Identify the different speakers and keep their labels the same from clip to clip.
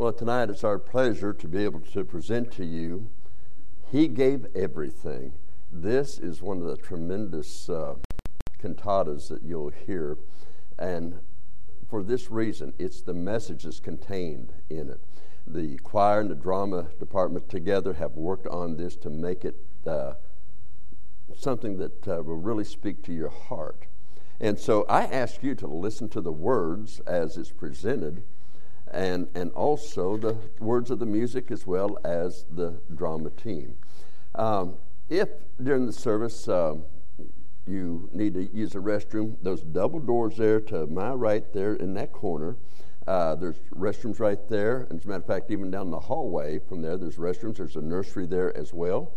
Speaker 1: Well, tonight it's our pleasure to be able to present to you He Gave Everything. This is one of the tremendous uh, cantatas that you'll hear. And for this reason, it's the messages contained in it. The choir and the drama department together have worked on this to make it uh, something that uh, will really speak to your heart. And so I ask you to listen to the words as it's presented and, and also the words of the music as well as the drama team. Um, if during the service um, you need to use a restroom, those double doors there to my right there in that corner, uh, there's restrooms right there. And as a matter of fact, even down the hallway from there, there's restrooms. There's a nursery there as well.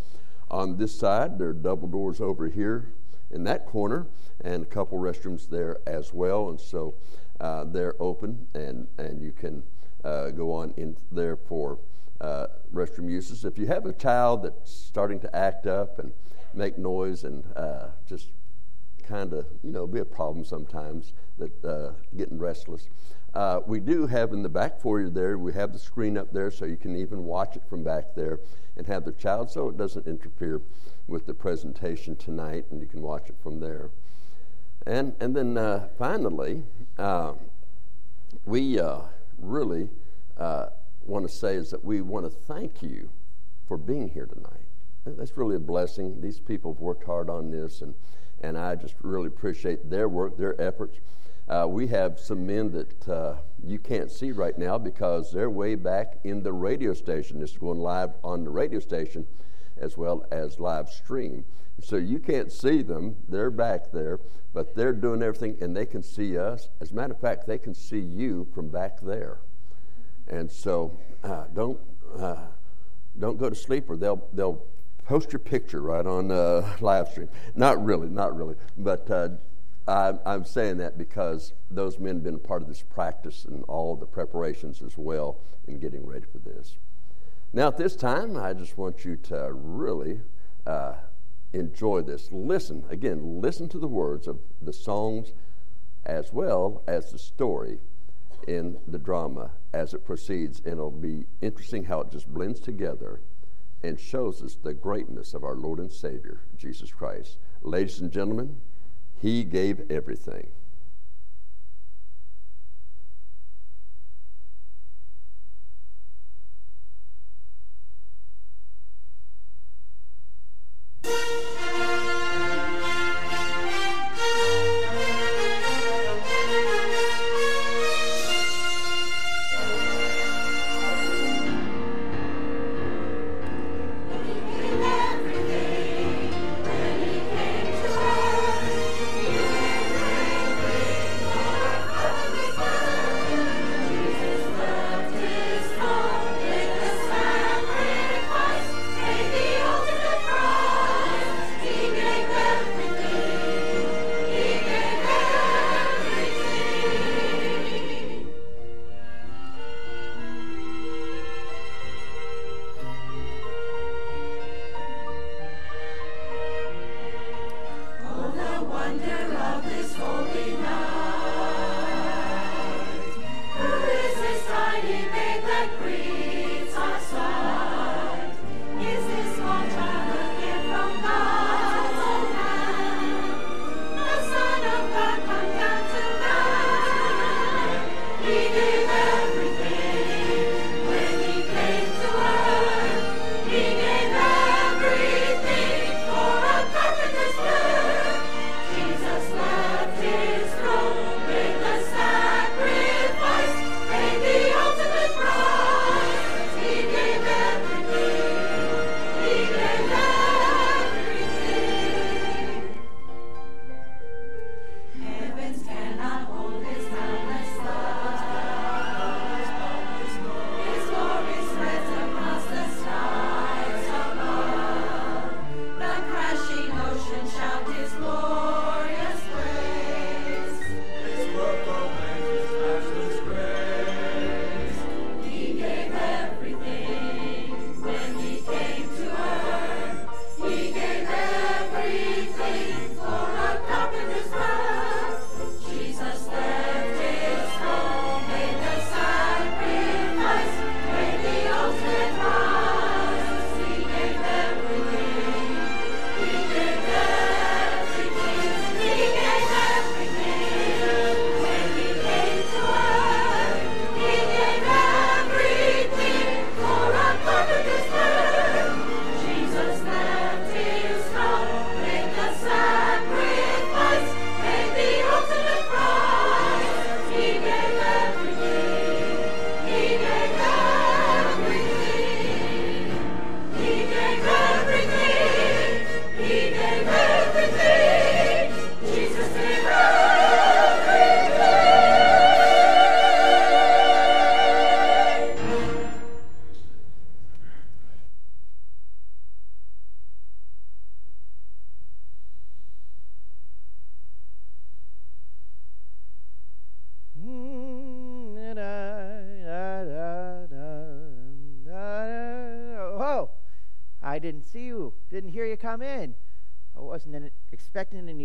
Speaker 1: On this side, there are double doors over here in that corner and a couple restrooms there as well. And so uh, they're open, and, and you can uh, go on in there for uh, restroom uses. If you have a child that's starting to act up and make noise and uh, just kind of, you know, be a problem sometimes, that uh, getting restless. Uh, we do have in the back for you there, we have the screen up there so you can even watch it from back there and have the child so it doesn't interfere with the presentation tonight and you can watch it from there. And, and then uh, finally, uh, we uh, really uh, want to say is that we want to thank you for being here tonight. That's really a blessing. These people have worked hard on this, and, and I just really appreciate their work, their efforts. Uh, we have some men that uh, you can't see right now because they're way back in the radio station. This is going live on the radio station as well as live stream. So you can't see them. They're back there, but they're doing everything and they can see us. As a matter of fact, they can see you from back there. And so uh, don't, uh, don't go to sleep or they'll, they'll post your picture right on uh, live stream. Not really, not really. But uh, I, I'm saying that because those men have been a part of this practice and all the preparations as well in getting ready for this. Now, at this time, I just want you to really uh, enjoy this. Listen, again, listen to the words of the songs as well as the story in the drama as it proceeds. And it'll be interesting how it just blends together and shows us the greatness of our Lord and Savior, Jesus Christ. Ladies and gentlemen, he gave everything.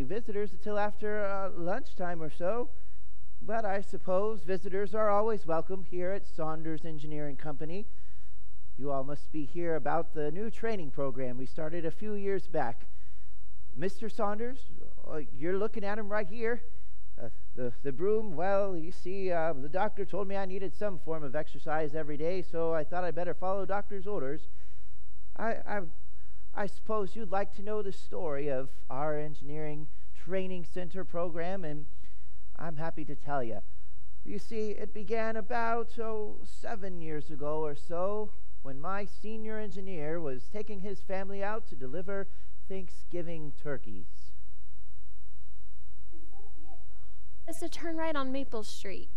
Speaker 2: Visitors until after uh, lunchtime or so. But I suppose visitors are always welcome here at Saunders Engineering Company. You all must be here about the new training program we started a few years back. Mr. Saunders, uh, you're looking at him right here. Uh, the, the broom, well, you see, uh, the doctor told me I needed some form of exercise every day, so I thought I'd better follow doctor's orders. I, I, I suppose you'd like to know the story of our engineering training center program, and I'm happy to tell you. You see, it began about oh, seven years ago or so when my senior engineer was taking his family out to deliver Thanksgiving turkeys.
Speaker 3: It's a turn right on Maple Street.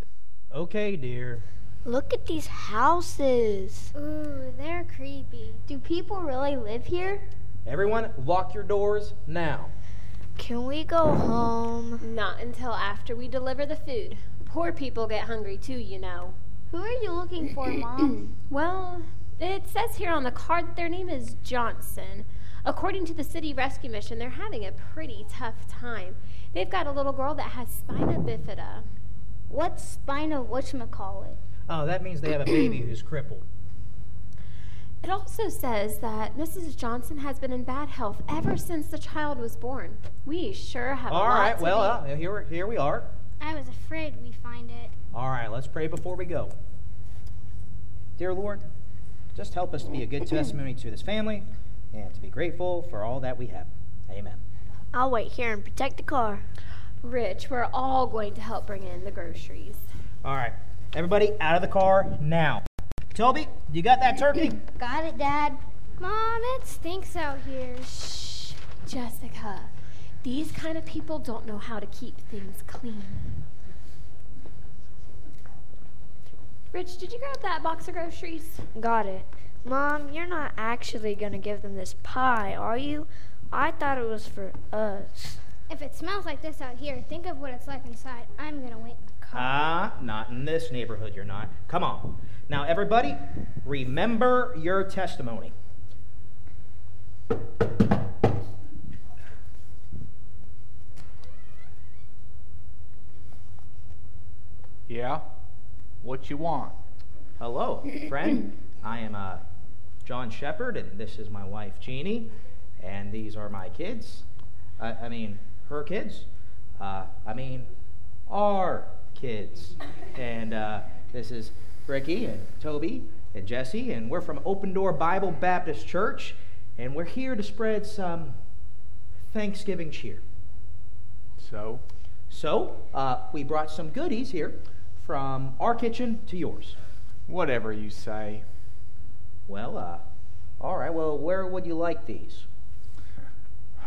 Speaker 4: Okay, dear.
Speaker 5: Look at these houses.
Speaker 6: Ooh, they're creepy.
Speaker 5: Do people really live here?
Speaker 4: Everyone, lock your doors now.
Speaker 5: Can we go home?
Speaker 3: Not until after we deliver the food. Poor people get hungry too, you know.
Speaker 6: Who are you looking for, Mom?
Speaker 3: well, it says here on the card that their name is Johnson. According to the city rescue mission, they're having a pretty tough time. They've got a little girl that has spina bifida.
Speaker 6: What's spina whatchamacallit?
Speaker 4: Oh, that means they have a baby who's crippled.
Speaker 3: It also says that Mrs. Johnson has been in bad health ever since the child was born. We sure have
Speaker 4: All
Speaker 3: a lot to
Speaker 4: well, uh, here, here we are.
Speaker 6: I was afraid we'd find it.
Speaker 4: All right, let's pray before we go. Dear Lord, just help us to be a good testimony to this family and to be grateful for all that we have. Amen.
Speaker 5: I'll wait here and protect the car.
Speaker 3: Rich, we're all going to help bring in the groceries.
Speaker 4: All right, everybody out of the car now. Toby, you got that turkey?
Speaker 6: Got it, Dad. Mom, it stinks out here.
Speaker 3: Shh, Jessica. These kind of people don't know how to keep things clean. Rich, did you grab that box of groceries?
Speaker 5: Got it. Mom, you're not actually going to give them this pie, are you? I thought it was for us.
Speaker 6: If it smells like this out here, think of what it's like inside. I'm gonna wait in the car.
Speaker 4: Ah, not in this neighborhood, you're not. Come on. Now, everybody, remember your testimony.
Speaker 7: Yeah? What you want?
Speaker 4: Hello, friend. I am uh, John Shepard, and this is my wife, Jeannie, and these are my kids. I, I mean, her kids. Uh, I mean, our kids. And uh, this is Ricky and Toby and Jesse, and we're from Open Door Bible Baptist Church, and we're here to spread some Thanksgiving cheer.
Speaker 7: So?
Speaker 4: So, uh, we brought some goodies here from our kitchen to yours.
Speaker 7: Whatever you say.
Speaker 4: Well, uh, all right. Well, where would you like these?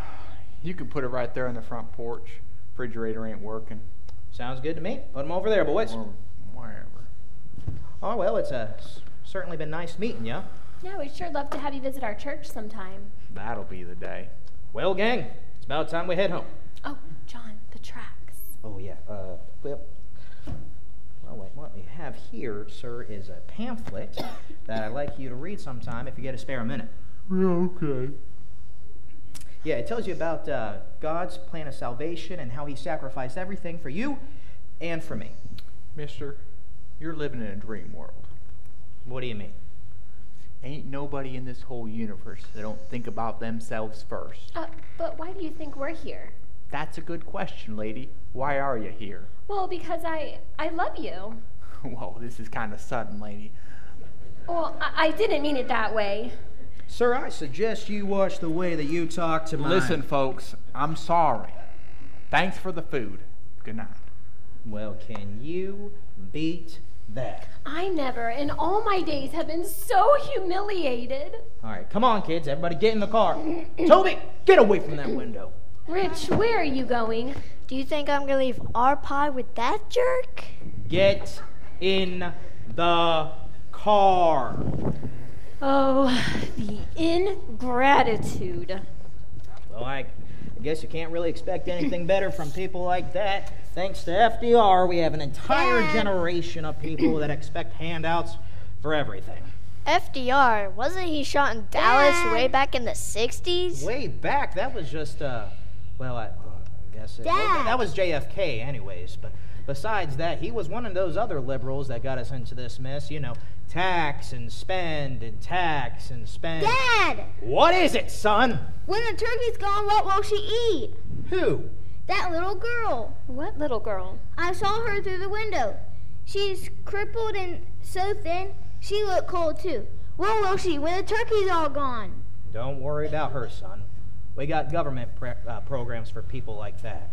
Speaker 7: You can put it right there on the front porch. Refrigerator ain't working.
Speaker 4: Sounds good to me. Put them over there, boys.
Speaker 7: Wherever.
Speaker 4: Oh, well, it's uh, certainly been nice meeting you.
Speaker 3: Yeah, we'd sure love to have you visit our church sometime.
Speaker 7: That'll be the day.
Speaker 4: Well, gang, it's about time we head home.
Speaker 3: Oh, John, the tracts.
Speaker 4: Oh, yeah. Uh, well, well, wait, what we have here, sir, is a pamphlet that I'd like you to read sometime if you get a spare minute.
Speaker 7: Yeah, okay.
Speaker 4: Yeah, it tells you about uh, God's plan of salvation and how He sacrificed everything for you and for me.
Speaker 7: Mister, you're living in a dream world.
Speaker 4: What do you mean?
Speaker 7: Ain't nobody in this whole universe that don't think about themselves first.
Speaker 3: Uh, but why do you think we're here?
Speaker 7: That's a good question, lady. Why are you here?
Speaker 3: Well, because I I love you.
Speaker 7: Whoa, this is kind of sudden, lady.
Speaker 3: Well, I, I didn't mean it that way.
Speaker 4: Sir, I suggest you watch the way that you talk to my.
Speaker 7: Listen, folks, I'm sorry. Thanks for the food. Good night.
Speaker 4: Well, can you beat that?
Speaker 3: I never, in all my days, have been so humiliated.
Speaker 4: All right, come on, kids. Everybody get in the car. Toby, get away from that window.
Speaker 3: Rich, where are you going?
Speaker 5: Do you think I'm going to leave our pie with that jerk?
Speaker 4: Get in the car.
Speaker 3: Oh, the ingratitude.
Speaker 4: Well, I guess you can't really expect anything better from people like that. Thanks to FDR, we have an entire
Speaker 6: Dad.
Speaker 4: generation of people that expect handouts for everything.
Speaker 5: FDR, wasn't he shot in Dallas
Speaker 6: Dad.
Speaker 5: way back in the 60s?
Speaker 4: Way back, that was just, uh, well, I, I guess it, well, that was JFK, anyways. But besides that, he was one of those other liberals that got us into this mess. You know, tax and spend and tax and spend.
Speaker 6: Dad!
Speaker 4: What is it, son?
Speaker 6: When the turkey's gone, what will she eat?
Speaker 4: Who?
Speaker 6: That little girl.
Speaker 3: What little girl?
Speaker 6: I saw her through the window. She's crippled and so thin, she looked cold too. What will she when the turkey's all gone?
Speaker 4: Don't worry about her, son. We got government pre- uh, programs for people like that.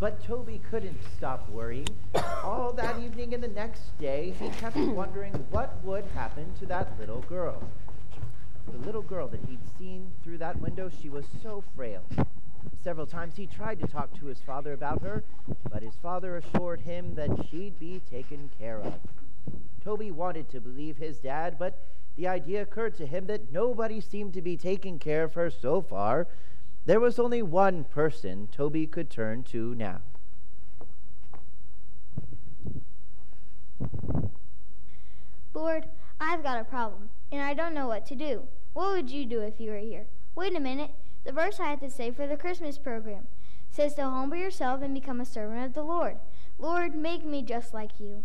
Speaker 2: But Toby couldn't stop worrying. All that evening and the next day, he kept wondering what would happen to that little girl. The little girl that he'd seen through that window, she was so frail. Several times he tried to talk to his father about her, but his father assured him that she'd be taken care of. Toby wanted to believe his dad, but the idea occurred to him that nobody seemed to be taking care of her so far. There was only one person Toby could turn to now.
Speaker 6: Lord, I've got a problem, and I don't know what to do. What would you do if you were here? Wait a minute. The verse I had to say for the Christmas program says to humble yourself and become a servant of the Lord. Lord, make me just like you.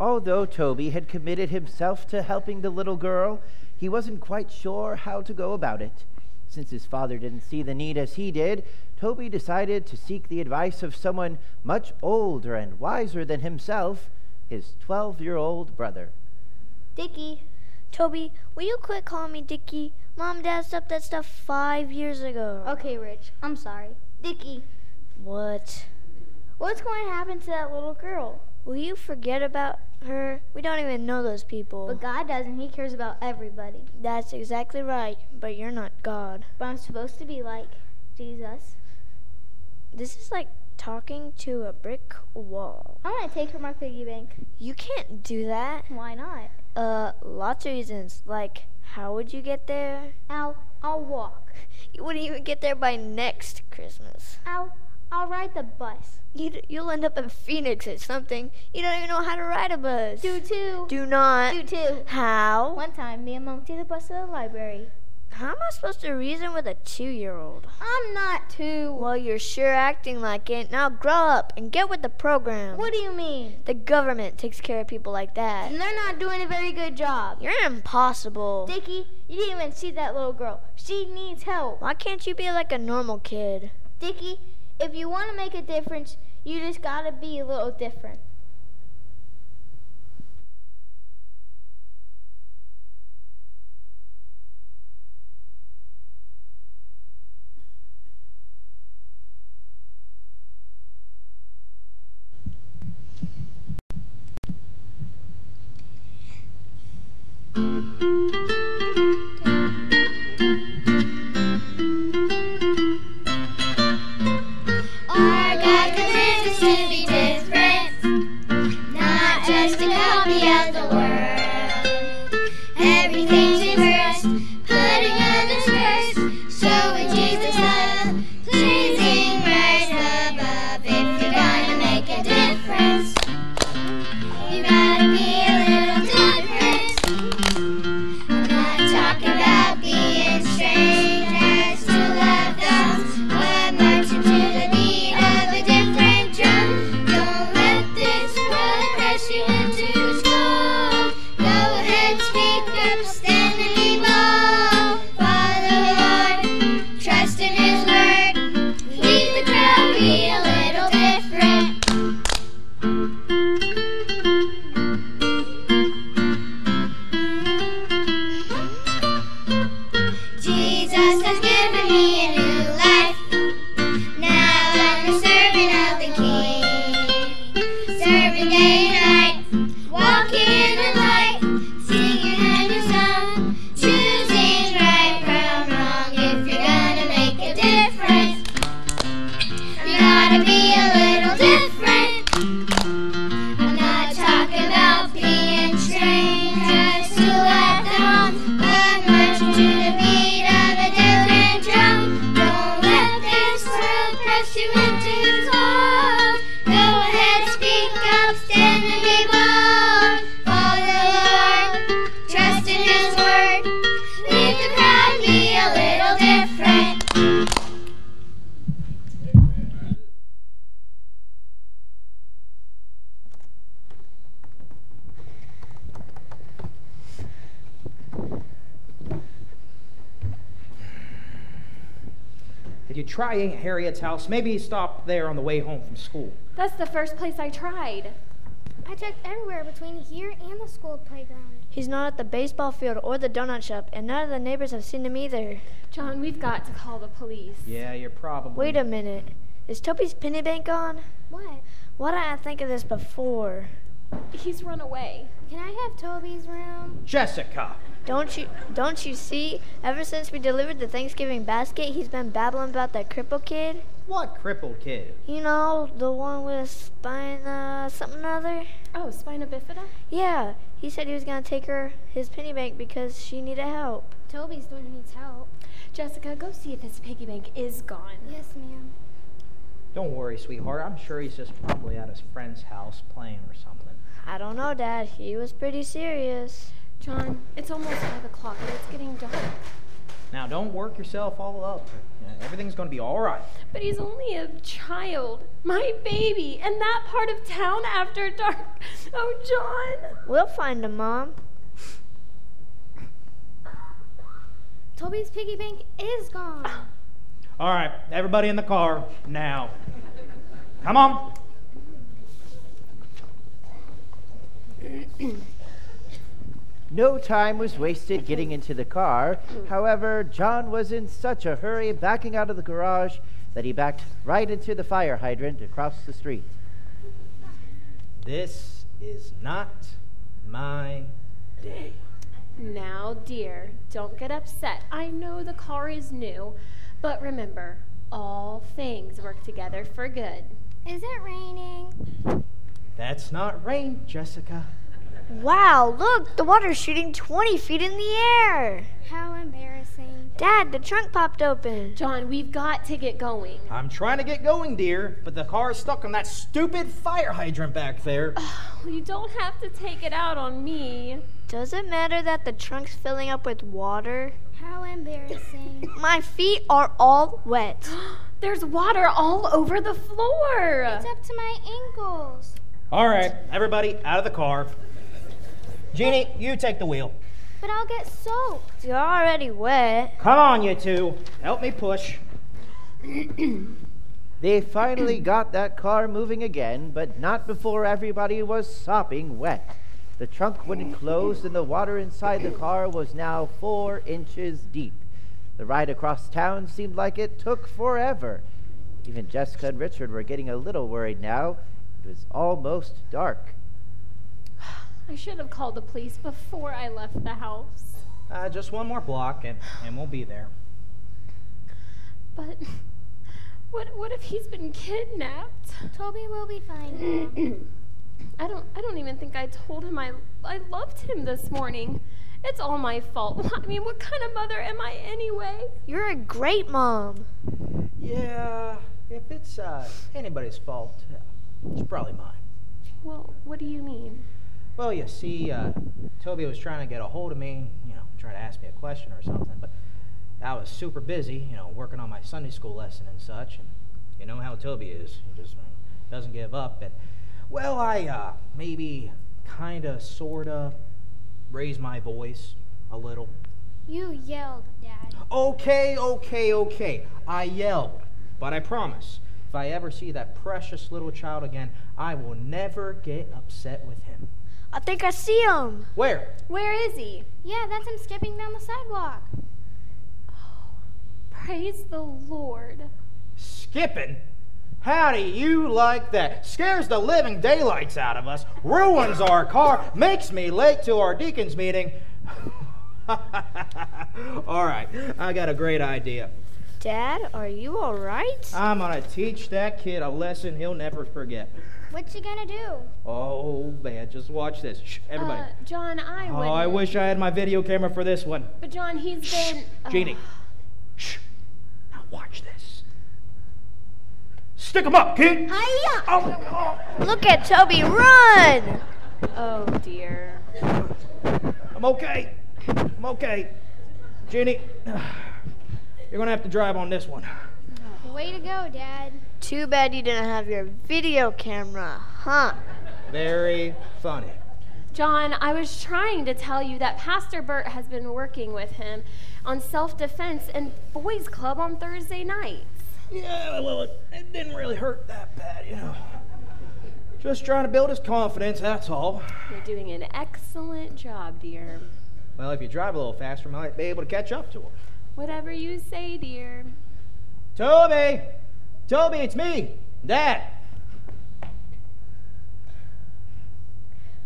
Speaker 2: Although Toby had committed himself to helping the little girl, he wasn't quite sure how to go about it. Since his father didn't see the need as he did, Toby decided to seek the advice of someone much older and wiser than himself, his 12 year old brother.
Speaker 6: Dickie,
Speaker 5: Toby, will you quit calling me Dickie? Mom and Dad stopped that stuff five years ago.
Speaker 6: Okay, Rich, I'm sorry. Dickie,
Speaker 5: What?
Speaker 6: what's going to happen to that little girl?
Speaker 5: Will you forget about her. We don't even know those people.
Speaker 6: But God doesn't. He cares about everybody.
Speaker 5: That's exactly right, but you're not God.
Speaker 6: But I'm supposed to be like Jesus.
Speaker 5: This is like talking to a brick wall.
Speaker 6: I want to take her my piggy bank.
Speaker 5: You can't do that.
Speaker 6: Why not?
Speaker 5: Uh, lots of reasons. Like, how would you get there?
Speaker 6: I'll I'll walk.
Speaker 5: You wouldn't even get there by next Christmas.
Speaker 6: I'll I'll ride the bus.
Speaker 5: You'd, you'll end up in Phoenix or something. You don't even know how to ride a bus.
Speaker 6: Do too.
Speaker 5: Do not.
Speaker 6: Do too.
Speaker 5: How?
Speaker 6: One time, me and Mom took the bus to the library.
Speaker 5: How am I supposed to reason with a two-year-old?
Speaker 6: I'm not two.
Speaker 5: Well, you're sure acting like it. Now grow up and get with the program.
Speaker 6: What do you mean?
Speaker 5: The government takes care of people like that.
Speaker 6: And they're not doing a very good job.
Speaker 5: You're impossible.
Speaker 6: Dickie, you didn't even see that little girl. She needs help.
Speaker 5: Why can't you be like a normal kid?
Speaker 6: Dickie, if you want to make a difference, you just gotta be a little different.
Speaker 4: Harriet's house? Maybe he stopped there on the way home from school.
Speaker 3: That's the first place I tried.
Speaker 8: I checked everywhere between here and the school playground.
Speaker 5: He's not at the baseball field or the donut shop, and none of the neighbors have seen him either.
Speaker 3: John, we've got to call the police.
Speaker 4: Yeah, you're probably.
Speaker 5: Wait a minute. Is Toby's penny bank gone?
Speaker 8: What?
Speaker 5: Why didn't I think of this before?
Speaker 3: He's run away.
Speaker 8: Can I have Toby's room?
Speaker 4: Jessica!
Speaker 5: Don't you don't you see? Ever since we delivered the Thanksgiving basket, he's been babbling about that crippled kid.
Speaker 4: What crippled kid?
Speaker 5: You know, the one with spine uh something or other.
Speaker 3: Oh, spina bifida?
Speaker 5: Yeah, he said he was gonna take her his penny bank because she needed help.
Speaker 8: Toby's the one who needs help.
Speaker 3: Jessica, go see if his piggy bank is gone.
Speaker 8: Yes, ma'am.
Speaker 4: Don't worry, sweetheart. I'm sure he's just probably at his friend's house playing or something.
Speaker 5: I don't know, Dad. He was pretty serious.
Speaker 3: John, it's almost five o'clock and it's getting dark.
Speaker 4: Now, don't work yourself all up. Everything's going to be all right.
Speaker 3: But he's only a child, my baby, and that part of town after dark. Oh, John.
Speaker 5: We'll find him, Mom.
Speaker 8: Toby's piggy bank is gone.
Speaker 4: All right, everybody in the car now. Come on.
Speaker 2: No time was wasted getting into the car. However, John was in such a hurry backing out of the garage that he backed right into the fire hydrant across the street.
Speaker 4: This is not my day.
Speaker 3: Now, dear, don't get upset. I know the car is new, but remember, all things work together for good.
Speaker 8: Is it raining?
Speaker 4: That's not rain, Jessica.
Speaker 5: Wow, look, the water's shooting 20 feet in the air.
Speaker 8: How embarrassing.
Speaker 5: Dad, the trunk popped open.
Speaker 3: John, we've got to get going.
Speaker 4: I'm trying to get going, dear, but the car's stuck on that stupid fire hydrant back there.
Speaker 3: You don't have to take it out on me.
Speaker 5: Does it matter that the trunk's filling up with water?
Speaker 8: How embarrassing.
Speaker 5: My feet are all wet.
Speaker 3: There's water all over the floor.
Speaker 8: It's up to my ankles.
Speaker 4: All right, everybody out of the car. Jeannie, you take the wheel.
Speaker 8: But I'll get soaked.
Speaker 5: You're already wet.
Speaker 4: Come on, you two. Help me push.
Speaker 2: They finally got that car moving again, but not before everybody was sopping wet. The trunk wouldn't close, and the water inside the car was now four inches deep. The ride across town seemed like it took forever. Even Jessica and Richard were getting a little worried now. It was almost dark.
Speaker 3: I should have called the police before I left the house.
Speaker 4: Uh, just one more block, and, and we'll be there.
Speaker 3: But what what if he's been kidnapped?
Speaker 8: Toby will be fine. Mom.
Speaker 3: I don't I don't even think I told him I I loved him this morning. It's all my fault. I mean, what kind of mother am I anyway?
Speaker 5: You're a great mom.
Speaker 4: Yeah, if it's uh, anybody's fault, uh, it's probably mine.
Speaker 3: Well, what do you mean?
Speaker 4: Well, you see, uh, Toby was trying to get a hold of me, you know, trying to ask me a question or something, but I was super busy, you know, working on my Sunday school lesson and such, and you know how Toby is. He just doesn't give up. And, well, I uh, maybe kind of, sort of raised my voice a little.
Speaker 8: You yelled, Dad.
Speaker 4: Okay, okay, okay. I yelled, but I promise, if I ever see that precious little child again, I will never get upset with him.
Speaker 5: I think I see him.
Speaker 4: Where?
Speaker 3: Where is he?
Speaker 8: Yeah, that's him skipping down the sidewalk.
Speaker 3: Oh, praise the Lord.
Speaker 4: Skipping? How do you like that? Scares the living daylights out of us, ruins our car, makes me late to our deacon's meeting. all right, I got a great idea.
Speaker 5: Dad, are you all right?
Speaker 4: I'm going to teach that kid a lesson he'll never forget.
Speaker 8: What you gonna do?
Speaker 4: Oh, man, just watch this. Shh, everybody.
Speaker 3: Uh, John, I
Speaker 4: oh. I wish I had my video camera for this one.
Speaker 3: But John, he's
Speaker 4: Shh,
Speaker 3: been. uh,
Speaker 4: Jeannie. Shh. Now watch this. Stick 'em up, kid.
Speaker 8: Hiya!
Speaker 4: Oh,
Speaker 5: Look at Toby run!
Speaker 3: Oh dear.
Speaker 4: oh, I'm okay. I'm okay. Jeannie, you're gonna have to drive on this one.
Speaker 8: Way to go, Dad.
Speaker 5: Too bad you didn't have your video camera, huh?
Speaker 4: Very funny.
Speaker 3: John, I was trying to tell you that Pastor Burt has been working with him on self defense and boys club on Thursday nights.
Speaker 4: Yeah, well, it, it didn't really hurt that bad, you know. Just trying to build his confidence, that's all.
Speaker 3: You're doing an excellent job, dear.
Speaker 4: Well, if you drive a little faster, I might be able to catch up to him.
Speaker 3: Whatever you say, dear.
Speaker 4: Toby! Toby, it's me, Dad.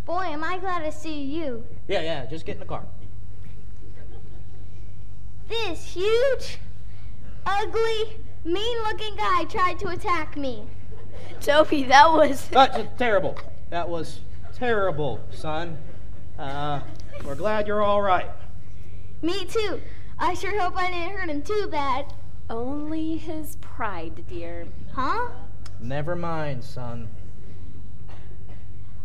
Speaker 6: Boy, am I glad to see you.
Speaker 4: Yeah, yeah, just get in the car.
Speaker 6: This huge, ugly, mean looking guy tried to attack me.
Speaker 5: Toby, that was.
Speaker 4: That's terrible. That was terrible, son. Uh, we're glad you're all right.
Speaker 6: Me too. I sure hope I didn't hurt him too bad.
Speaker 3: Only his pride, dear.
Speaker 6: Huh?
Speaker 4: Never mind, son.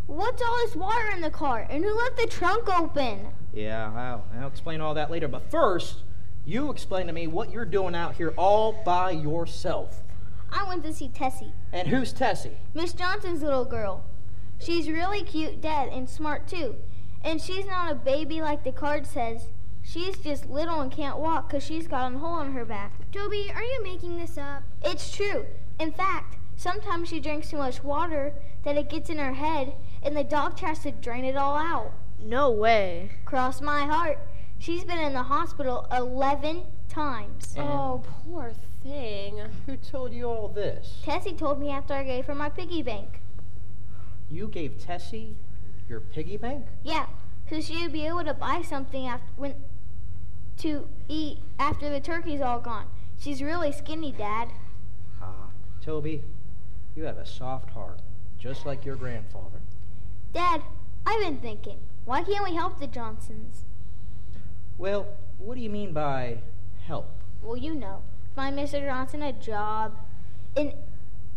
Speaker 6: What's all this water in the car? And who left the trunk open?
Speaker 4: Yeah, I'll, I'll explain all that later. But first, you explain to me what you're doing out here all by yourself.
Speaker 6: I went to see Tessie,
Speaker 4: And who's Tessie?
Speaker 6: Miss Johnson's little girl. She's really cute, dead, and smart too. And she's not a baby like the card says. She's just little and can't walk because she's got a hole in her back.
Speaker 8: Toby, are you making this up?
Speaker 6: It's true. In fact, sometimes she drinks too much water that it gets in her head, and the dog tries to drain it all out.
Speaker 5: No way.
Speaker 6: Cross my heart. She's been in the hospital 11 times.
Speaker 4: And
Speaker 3: Oh, mm. poor thing.
Speaker 4: who told you all this?
Speaker 6: Tessie told me after I gave her my piggy bank.
Speaker 4: You gave Tessie Your piggy bank?
Speaker 9: Yeah, so she'd be able to buy something after when to eat after the turkey's all gone. She's really skinny, Dad.
Speaker 4: Ah, Toby, you have a soft heart, just like your grandfather.
Speaker 9: Dad, I've been thinking, why can't we help the Johnsons?
Speaker 4: Well, what do you mean by help?
Speaker 9: Well, you know, find Mr. Johnson a job. In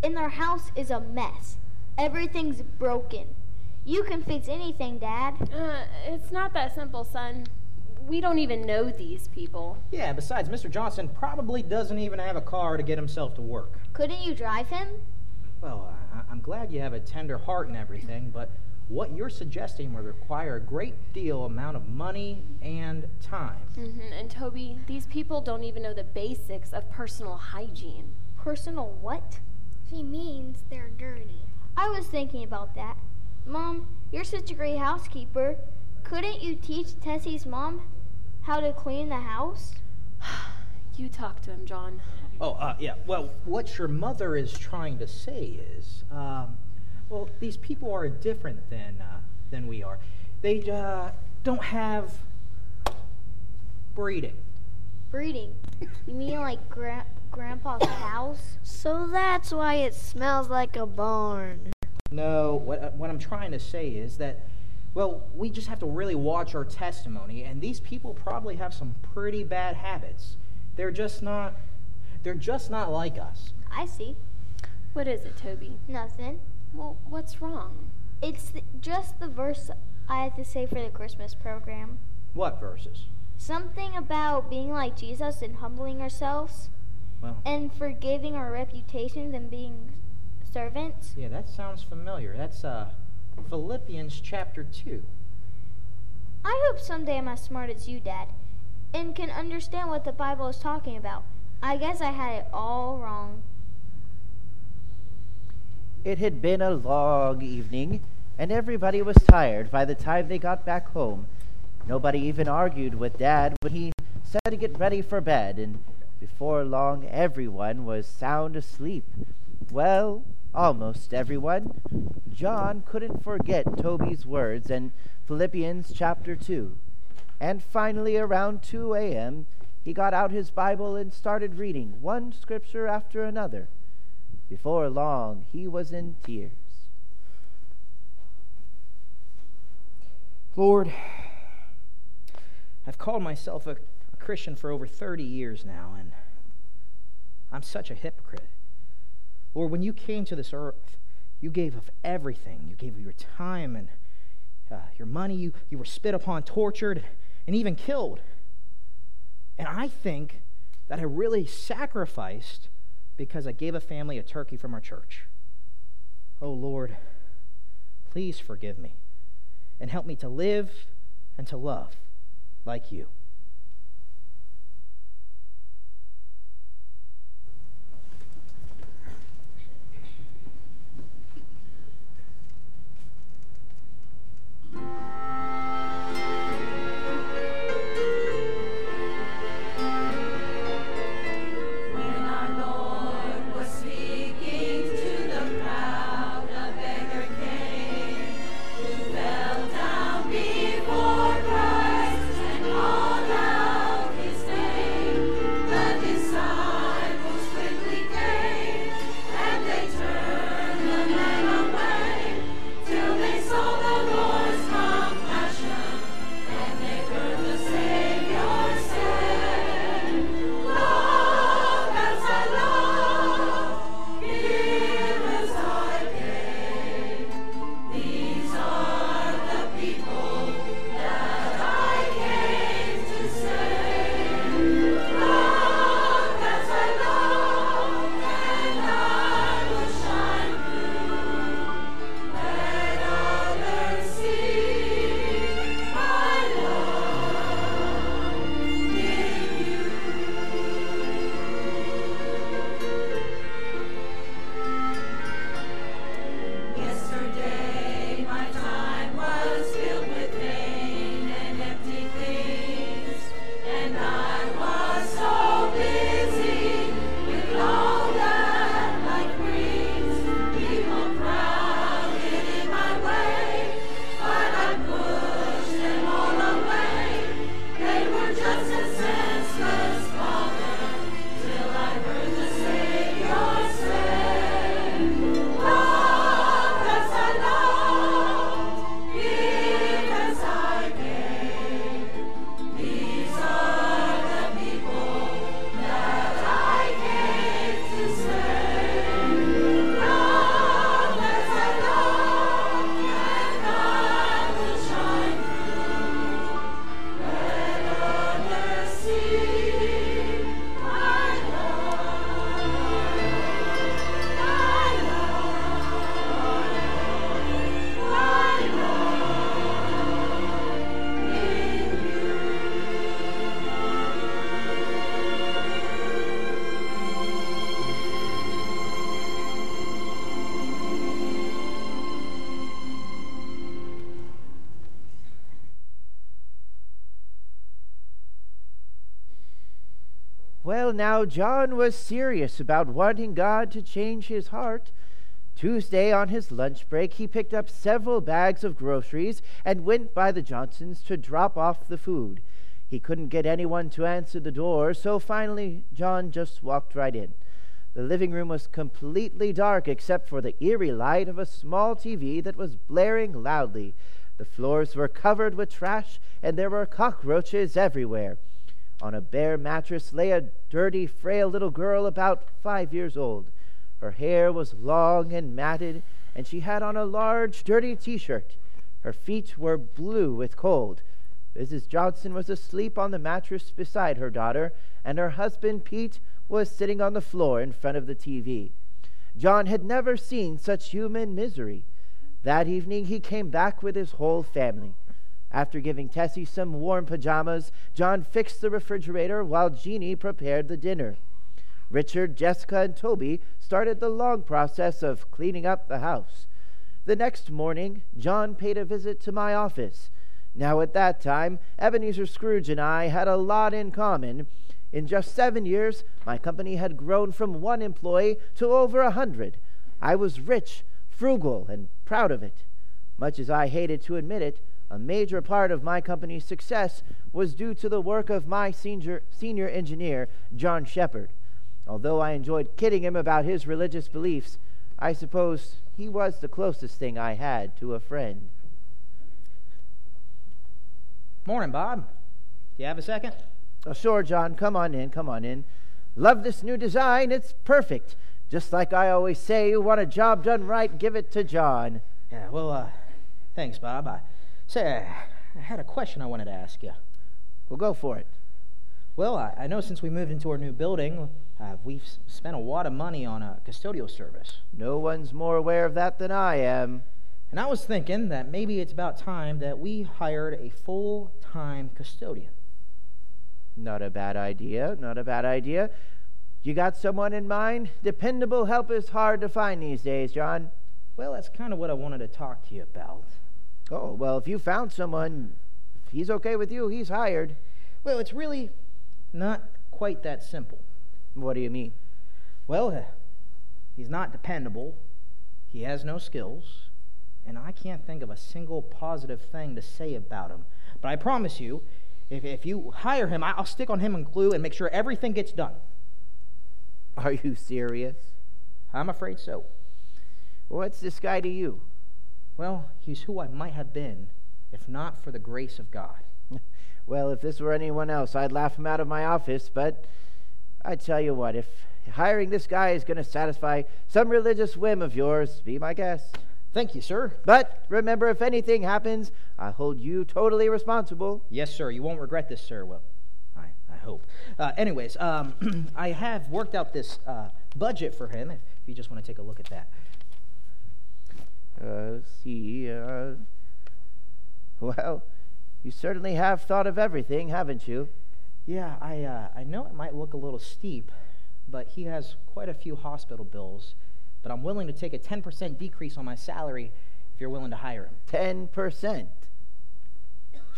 Speaker 9: in their house is a mess. Everything's broken. You can fix anything, Dad.
Speaker 3: Uh, it's not that simple, son. We don't even know these people.
Speaker 4: Yeah, besides, Mr. Johnson probably doesn't even have a car to get himself to work.
Speaker 9: Couldn't you drive him?
Speaker 4: Well, I, I'm glad you have a tender heart and everything, but what you're suggesting would require a great deal amount of money and time.
Speaker 3: Mm-hmm. And Toby, these people don't even know the basics of personal hygiene.
Speaker 9: Personal what?
Speaker 8: She means they're dirty.
Speaker 9: I was thinking about that. Mom, you're such a great housekeeper. Couldn't you teach Tessie's mom how to clean the house?
Speaker 3: you talk to him, John.
Speaker 4: Oh, uh, yeah. Well, what your mother is trying to say is, um, well, these people are different than uh, than we are. They uh, don't have breeding.
Speaker 9: Breeding? You mean like gra- Grandpa's house?
Speaker 5: So that's why it smells like a barn.
Speaker 4: No, what, uh, what I'm trying to say is that, well, we just have to really watch our testimony, and these people probably have some pretty bad habits. They're just not, they're just not like us.
Speaker 9: I see.
Speaker 3: What is it, Toby?
Speaker 9: Nothing.
Speaker 3: Well, what's wrong?
Speaker 9: It's th- just the verse I had to say for the Christmas program.
Speaker 4: What verses?
Speaker 9: Something about being like Jesus and humbling ourselves
Speaker 4: Well,
Speaker 9: and forgiving our reputations and being servants.
Speaker 4: yeah, that sounds familiar. That's uh, Philippians chapter 2.
Speaker 9: I hope someday I'm as smart as you, Dad, and can understand what the Bible is talking about. I guess I had it all wrong.
Speaker 2: It had been a long evening, and everybody was tired by the time they got back home. Nobody even argued with Dad when he said to get ready for bed, and before long everyone was sound asleep. Well, almost everyone. John couldn't forget Toby's words in Philippians chapter 2. And finally, around 2 a.m., he got out his Bible and started reading one scripture after another. Before long, he was in tears.
Speaker 4: Lord, I've called myself a, a Christian for over 30 years now, and I'm such a hypocrite. Lord, when you came to this earth, you gave of everything. You gave of your time and uh, your money. You, you were spit upon, tortured, and even killed. And I think that I really sacrificed because I gave a family a turkey from our church. Oh, Lord, please forgive me and help me to live and to love like you.
Speaker 2: Now, John was serious about wanting God to change his heart. Tuesday, on his lunch break, he picked up several bags of groceries and went by the Johnsons to drop off the food. He couldn't get anyone to answer the door, so finally, John just walked right in. The living room was completely dark except for the eerie light of a small TV that was blaring loudly. The floors were covered with trash, and there were cockroaches everywhere. On a bare mattress lay a dirty, frail little girl about five years old. Her hair was long and matted, and she had on a large, dirty t shirt. Her feet were blue with cold. Mrs. Johnson was asleep on the mattress beside her daughter, and her husband, Pete, was sitting on the floor in front of the TV. John had never seen such human misery. That evening, he came back with his whole family. After giving Tessie some warm pajamas, John fixed the refrigerator while Jeanie prepared the dinner. Richard, Jessica, and Toby started the long process of cleaning up the house. The next morning, John paid a visit to my office. Now, at that time, Ebenezer Scrooge and I had a lot in common, in just seven years, my company had grown from one employee to over a hundred. I was rich, frugal, and proud of it. Much as I hated to admit it, a major part of my company's success was due to the work of my senior, senior engineer, John Shepard. Although I enjoyed kidding him about his religious beliefs, I suppose he was the closest thing I had to a friend.
Speaker 4: Morning, Bob. Do you have a second?
Speaker 2: Oh, sure, John. Come on in. Come on in. Love this new design. It's perfect. Just like I always say, you want a job done right, give it to John.
Speaker 4: Yeah, well, uh, thanks, Bob. I say, I had a question I wanted to ask you.
Speaker 2: Well, go for it.
Speaker 4: Well, I, I know since we moved into our new building, uh, we've spent a lot of money on a custodial service.
Speaker 2: No one's more aware of that than I am.
Speaker 4: And I was thinking that maybe it's about time that we hired a full time custodian.
Speaker 2: Not a bad idea. Not a bad idea. You got someone in mind? Dependable help is hard to find these days, John.
Speaker 4: Well, that's kind of what I wanted to talk to you about.
Speaker 2: Oh, well, if you found someone, if he's okay with you, he's hired.
Speaker 4: Well, it's really not quite that simple.
Speaker 2: What do you mean?
Speaker 4: Well, uh, he's not dependable, he has no skills, and I can't think of a single positive thing to say about him. But I promise you, if, if you hire him, I'll stick on him and glue and make sure everything gets done.
Speaker 2: Are you serious?
Speaker 4: I'm afraid so.
Speaker 2: What's this guy to you?
Speaker 4: Well, he's who I might have been if not for the grace of God.
Speaker 2: well, if this were anyone else, I'd laugh him out of my office, but I tell you what, if hiring this guy is going to satisfy some religious whim of yours, be my guest.
Speaker 4: Thank you, sir.
Speaker 2: But remember, if anything happens, I hold you totally responsible.
Speaker 4: Yes, sir. You won't regret this, sir. Well, I, I hope. Uh, anyways, um, I have worked out this uh, budget for him, if you just want to take a look at that.
Speaker 2: Uh, see, uh, well, you certainly have thought of everything, haven't you?
Speaker 4: Yeah, I, uh, I know it might look a little steep, but he has quite a few hospital bills but I'm willing to take a 10% decrease on my salary if you're willing to hire
Speaker 2: him. 10%?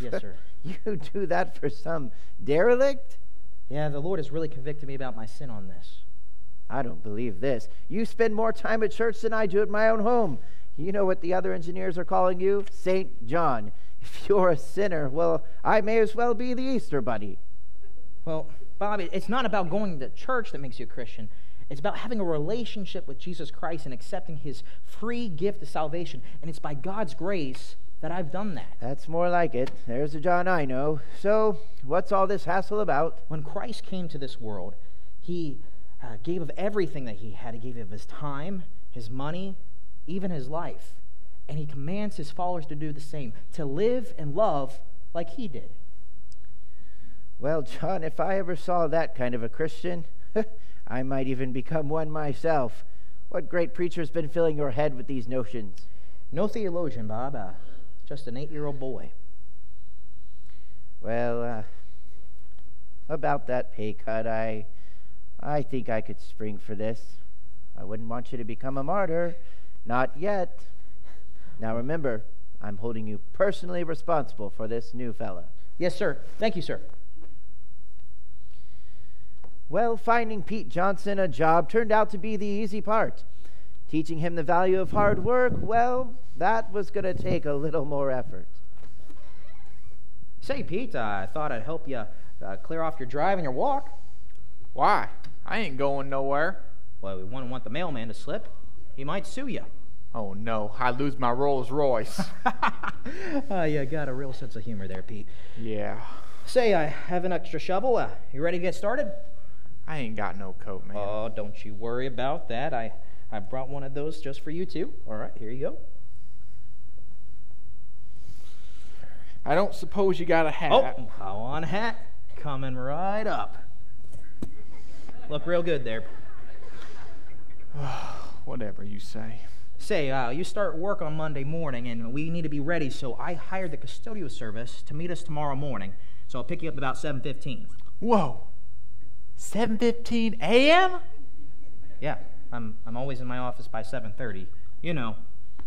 Speaker 4: Yes, sir.
Speaker 2: you do that for some derelict?
Speaker 4: Yeah, the Lord has really convicted me about my sin on this.
Speaker 2: I don't believe this. You spend more time at church than I do at my own home. You know what the other engineers are calling you? St. John. If you're a sinner, well, I may as well be the Easter bunny.
Speaker 4: Well, Bob, it's not about going to church that makes you a Christian. It's about having a relationship with Jesus Christ and accepting his free gift of salvation. And it's by God's grace that I've done that.
Speaker 2: That's more like it. There's a John I know. So, what's all this hassle about?
Speaker 4: When Christ came to this world, he uh, gave of everything that he had. He gave of his time, his money, even his life. And he commands his followers to do the same, to live and love like he did.
Speaker 2: Well, John, if I ever saw that kind of a Christian, I might even become one myself. What great preacher's been filling your head with these notions?
Speaker 4: No theologian, Bob. Uh, just an eight year old boy.
Speaker 2: Well, uh, about that pay cut, I, I think I could spring for this. I wouldn't want you to become a martyr. Not yet. Now remember, I'm holding you personally responsible for this new fella.
Speaker 4: Yes, sir. Thank you, sir.
Speaker 2: Well, finding Pete Johnson a job turned out to be the easy part. Teaching him the value of hard work, well, that was going to take a little more effort.
Speaker 4: Say, Pete, uh, I thought I'd help you uh, clear off your drive and your walk.
Speaker 7: Why? I ain't going nowhere.
Speaker 4: Well, we wouldn't want the mailman to slip. He might sue you.
Speaker 7: Oh no, I lose my Rolls Royce.
Speaker 4: oh, you got a real sense of humor there, Pete.
Speaker 7: yeah.
Speaker 4: Say, I have an extra shovel. Uh, you ready to get started?
Speaker 7: I ain't got no coat, man.
Speaker 4: Oh, don't you worry about that. I, I brought one of those just for you, too. All right, here you go.
Speaker 7: I don't suppose you got a hat.
Speaker 4: Oh, how on hat. Coming right up. Look real good there.
Speaker 7: Whatever you say.
Speaker 4: Say, uh, you start work on Monday morning, and we need to be ready, so I hired the custodial service to meet us tomorrow morning. So I'll pick you up about 7.15.
Speaker 7: Whoa. 7:15 a.m.
Speaker 4: Yeah, I'm, I'm always in my office by 7.30. You know,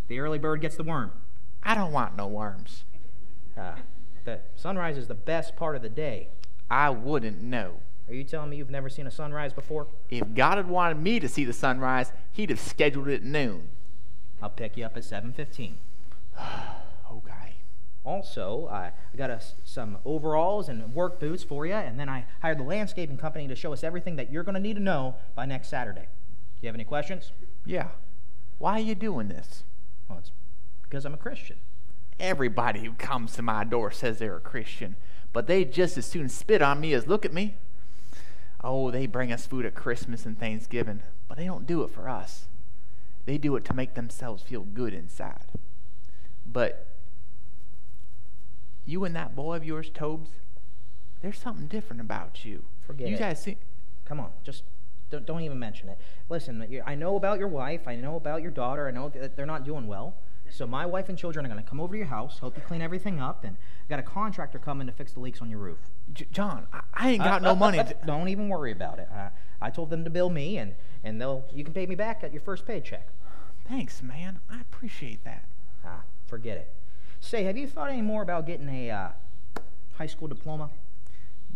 Speaker 4: the early bird gets the worm.
Speaker 7: I don't want no worms.
Speaker 4: Uh, the sunrise is the best part of the day.
Speaker 7: I wouldn't know.
Speaker 4: Are you telling me you've never seen a sunrise before?
Speaker 7: If God had wanted me to see the sunrise, He'd have scheduled it at noon.
Speaker 4: I'll pick you up at 7.15.
Speaker 7: Okay.
Speaker 4: Also, I I got us some overalls and work boots for you, and then I hired the landscaping company to show us everything that you're going to need to know by next Saturday. Do you have any questions?
Speaker 7: Yeah. Why are you doing this?
Speaker 4: Well, it's because I'm a Christian.
Speaker 7: Everybody who comes to my door says they're a Christian, but they just as soon spit on me as look at me. Oh, they bring us food at Christmas and Thanksgiving, but they don't do it for us. They do it to make themselves feel good inside. But you and that boy of yours, Tobes, there's something different about you.
Speaker 4: Forget
Speaker 7: you
Speaker 4: it.
Speaker 7: guys see.
Speaker 4: Come on, just don't, don't even mention it. Listen, I know about your wife. I know about your daughter. I know that they're not doing well. So my wife and children are going to come over to your house, help you clean everything up, and got a contractor coming to fix the leaks on your roof.
Speaker 7: J- John, I, I ain't got
Speaker 4: Uh,
Speaker 7: no
Speaker 4: uh,
Speaker 7: money.
Speaker 4: uh, don't even worry about it. I, I told them to bill me, and and they'll you can pay me back at your first paycheck.
Speaker 7: Thanks, man. I appreciate that.
Speaker 4: Ah, forget it. Say, have you thought any more about getting a uh, high school diploma?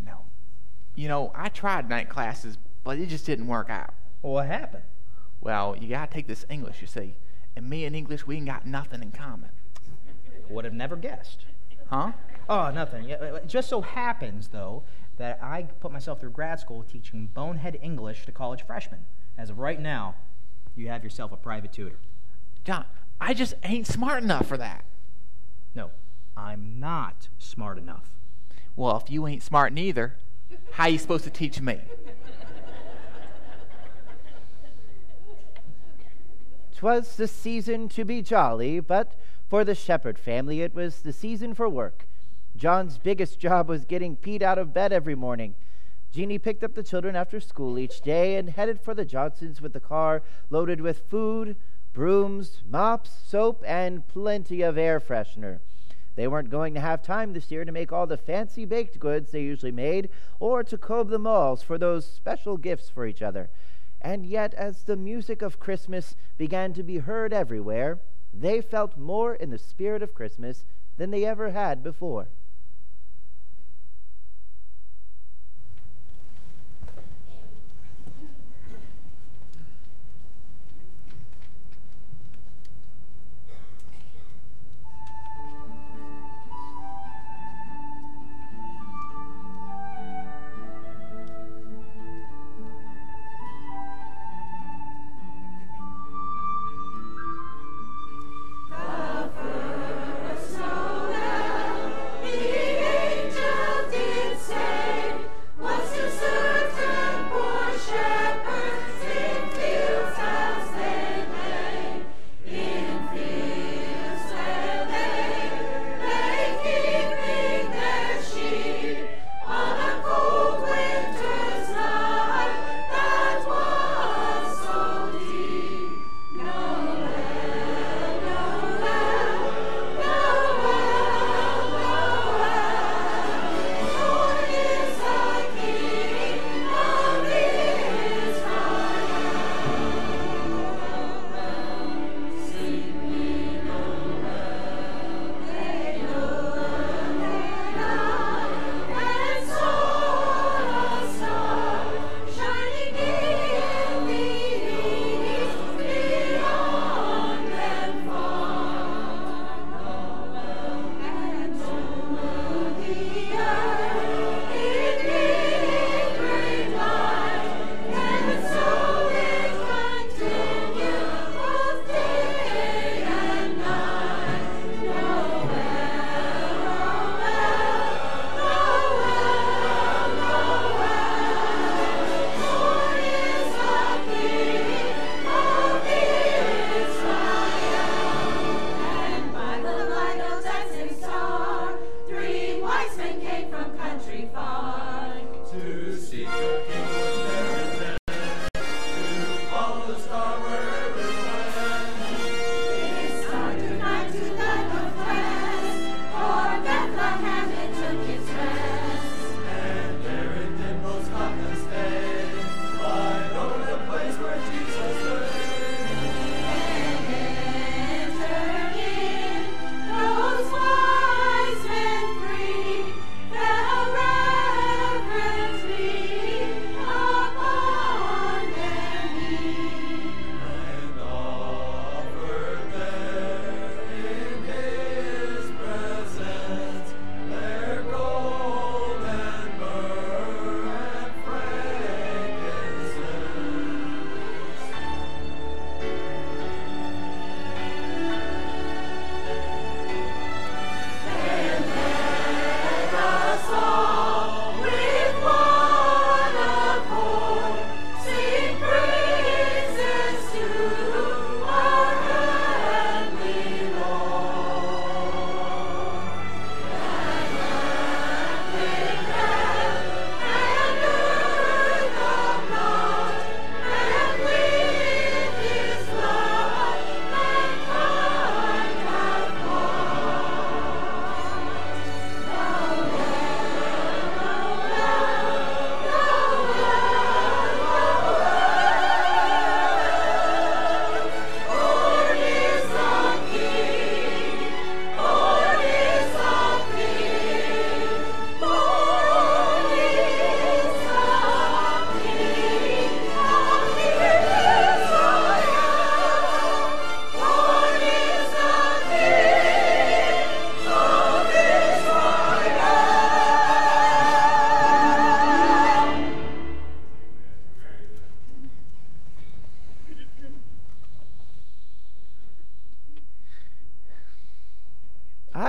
Speaker 7: No. You know, I tried night classes, but it just didn't work out.
Speaker 4: Well, what happened?
Speaker 7: Well, you gotta take this English, you see. And me and English, we ain't got nothing in common.
Speaker 4: Would have never guessed.
Speaker 7: Huh?
Speaker 4: Oh, nothing. It just so happens, though, that I put myself through grad school teaching bonehead English to college freshmen. As of right now, you have yourself a private tutor.
Speaker 7: John, I just ain't smart enough for that.
Speaker 4: No, I'm not smart enough.
Speaker 7: Well, if you ain't smart neither, how you supposed to teach me?
Speaker 2: 'Twas the season to be jolly, but for the Shepherd family it was the season for work. John's biggest job was getting Pete out of bed every morning. Jeannie picked up the children after school each day and headed for the Johnsons with the car loaded with food, brooms, mops, soap, and plenty of air freshener. They weren't going to have time this year to make all the fancy baked goods they usually made or to comb the malls for those special gifts for each other. And yet, as the music of Christmas began to be heard everywhere, they felt more in the spirit of Christmas than they ever had before.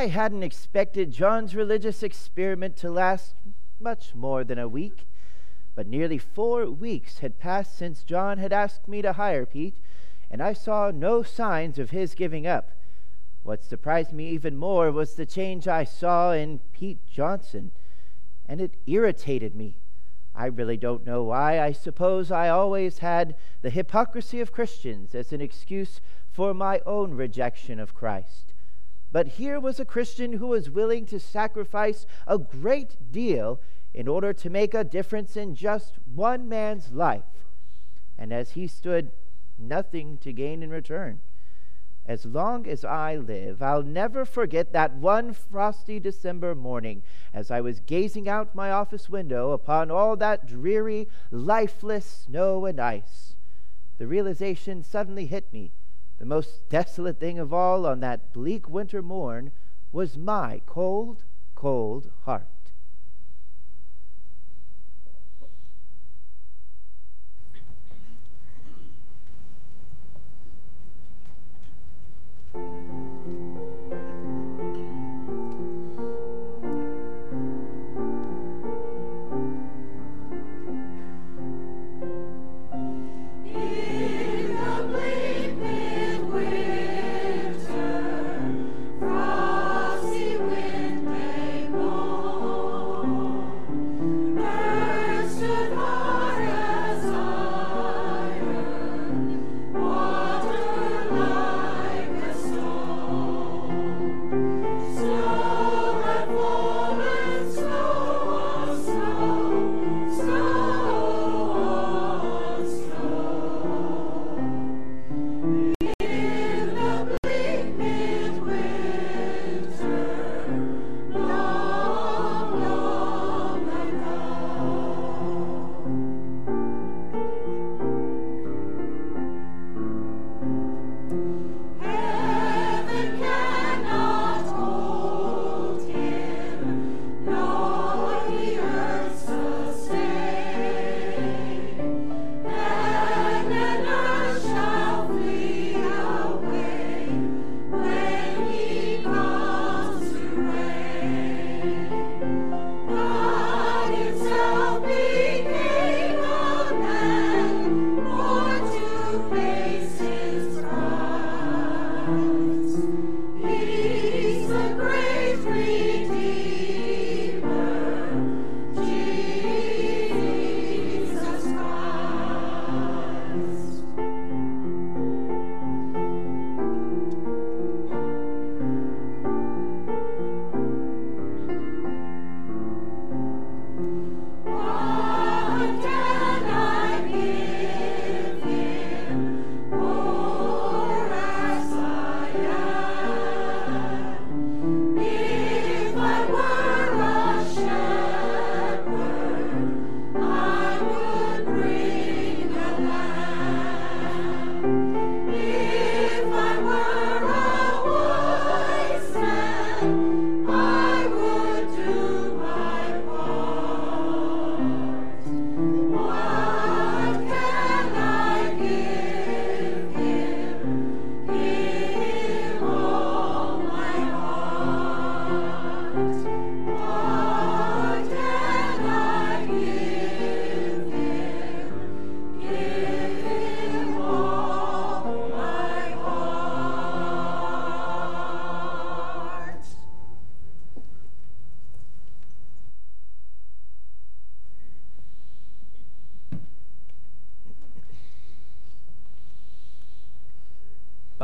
Speaker 2: I hadn't expected John's religious experiment to last much more than a week, but nearly four weeks had passed since John had asked me to hire Pete, and I saw no signs of his giving up. What surprised me even more was the change I saw in Pete Johnson, and it irritated me. I really don't know why. I suppose I always had the hypocrisy of Christians as an excuse for my own rejection of Christ. But here was a Christian who was willing to sacrifice a great deal in order to make a difference in just one man's life. And as he stood, nothing to gain in return. As long as I live, I'll never forget that one frosty December morning as I was gazing out my office window upon all that dreary, lifeless snow and ice. The realization suddenly hit me the most desolate thing of all on that bleak winter morn was my cold, cold heart.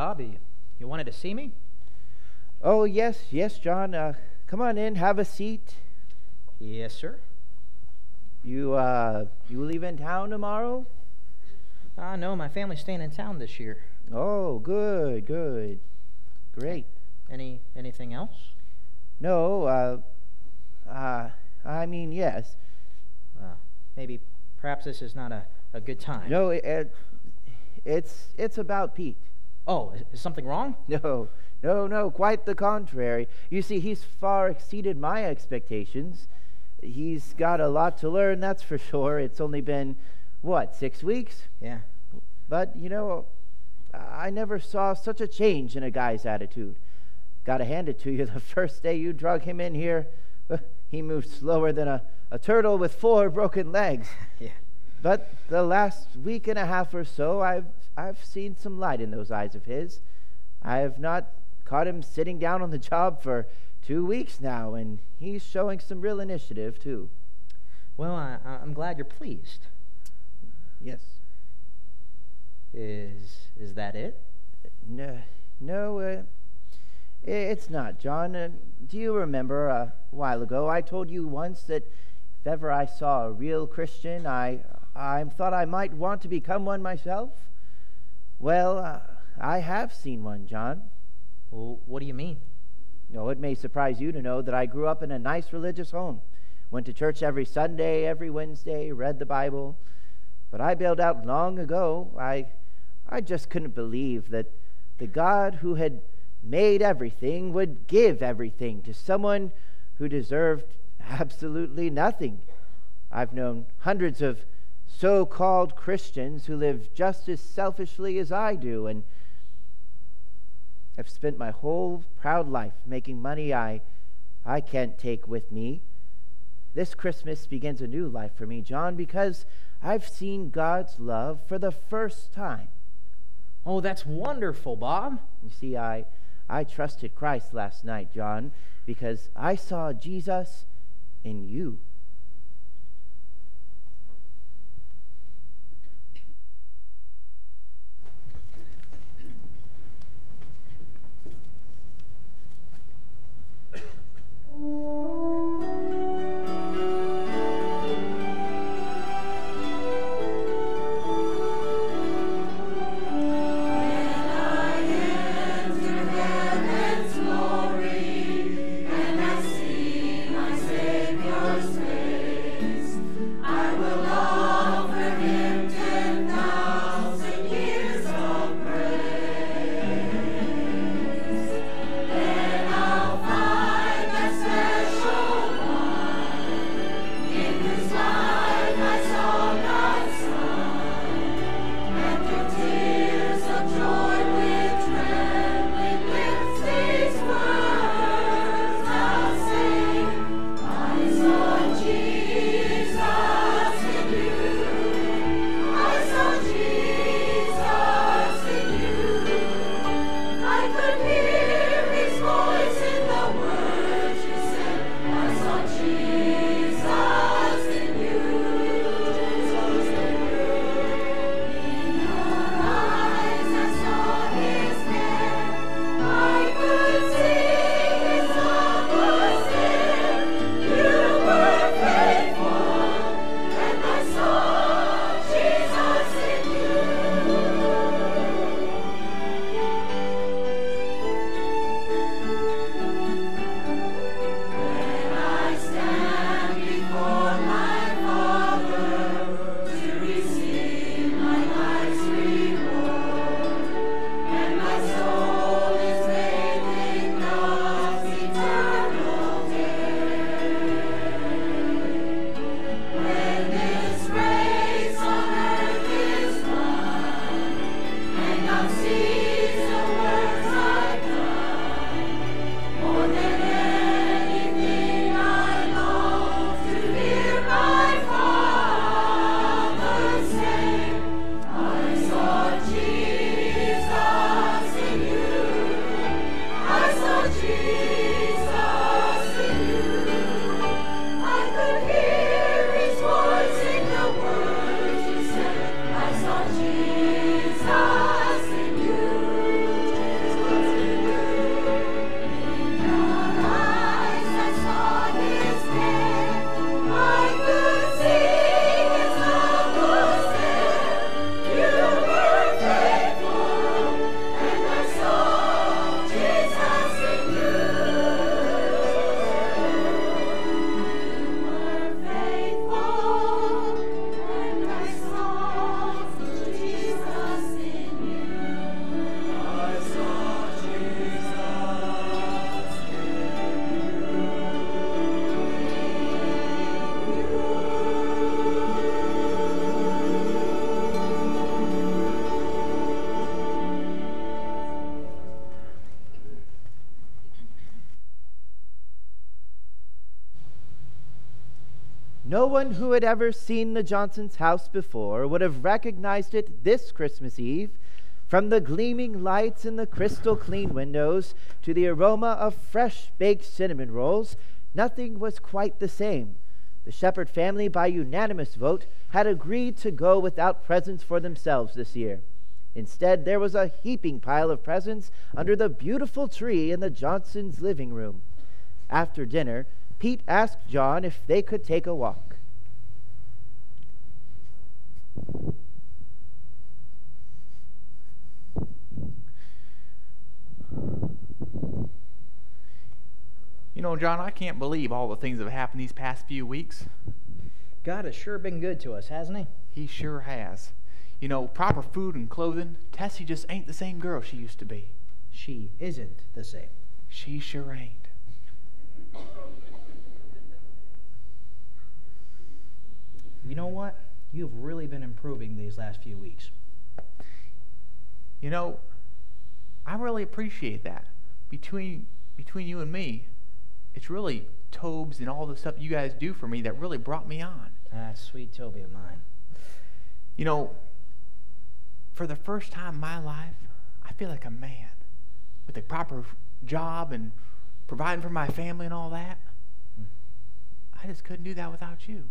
Speaker 4: Bobby, you wanted to see me?
Speaker 2: Oh, yes, yes, John. Uh, come on in, have a seat.
Speaker 4: Yes, sir.
Speaker 2: You, uh, you leaving town tomorrow?
Speaker 4: Uh, no, my family's staying in town this year.
Speaker 2: Oh, good, good. Great.
Speaker 4: Any anything else?
Speaker 2: No, uh, uh, I mean, yes.
Speaker 4: Uh, maybe, perhaps this is not a, a good time.
Speaker 2: No, it, it's, it's about Pete.
Speaker 4: Oh, is, something wrong?
Speaker 2: No, no, no, quite the contrary. You see, he's far exceeded my expectations. He's got a lot to learn, that's for sure. It's only been, what, six weeks?
Speaker 4: Yeah.
Speaker 2: But, you know, I never saw such a change in a guy's attitude. Got to hand it to you. The first day you drug him in here, he moved slower than a, a turtle with four broken legs.
Speaker 4: yeah.
Speaker 2: But the last week and a half or so, I've, I've seen some light in those eyes of his. I have not caught him sitting down on the job for two weeks now, and he's showing some real initiative, too.
Speaker 4: Well, I, I'm glad you're pleased.
Speaker 2: Yes.
Speaker 4: Is is that it?
Speaker 2: No, no, uh, it's not, John. Uh, do you remember uh, a while ago I told you once that if ever I saw a real Christian, I I thought I might want to become one myself? Well, uh, I have seen one, John.
Speaker 4: Well, what do you mean?
Speaker 2: No, it may surprise you to know that I grew up in a nice religious home. Went to church every Sunday, every Wednesday, read the Bible. But I bailed out long ago. I I just couldn't believe that the God who had made everything would give everything to someone who deserved absolutely nothing. I've known hundreds of so called Christians who live just as selfishly as I do, and I've spent my whole proud life making money I, I can't take with me. This Christmas begins a new life for me, John, because I've seen God's love for the first time.
Speaker 4: Oh, that's wonderful, Bob.
Speaker 2: You see, I, I trusted Christ last night, John, because I saw Jesus in you. One who had ever seen the Johnsons' house before would have recognized it this Christmas Eve. From the gleaming lights in the crystal clean windows to the aroma of fresh baked cinnamon rolls, nothing was quite the same. The Shepherd family, by unanimous vote, had agreed to go without presents for themselves this year. Instead, there was a heaping pile of presents under the beautiful tree in the Johnsons' living room. After dinner, Pete asked John if they could take a walk.
Speaker 7: You know, John, I can't believe all the things that have happened these past few weeks.
Speaker 4: God has sure been good to us, hasn't he?
Speaker 7: He sure has. You know, proper food and clothing. Tessie just ain't the same girl she used to be.
Speaker 4: She isn't the same.
Speaker 7: She sure ain't.
Speaker 4: You know what? You've really been improving these last few weeks.
Speaker 7: You know, I really appreciate that. Between between you and me, it's really Tobes and all the stuff you guys do for me that really brought me on.
Speaker 4: Ah, sweet Toby of mine.
Speaker 7: You know, for the first time in my life, I feel like a man with a proper job and providing for my family and all that. I just couldn't do that without you.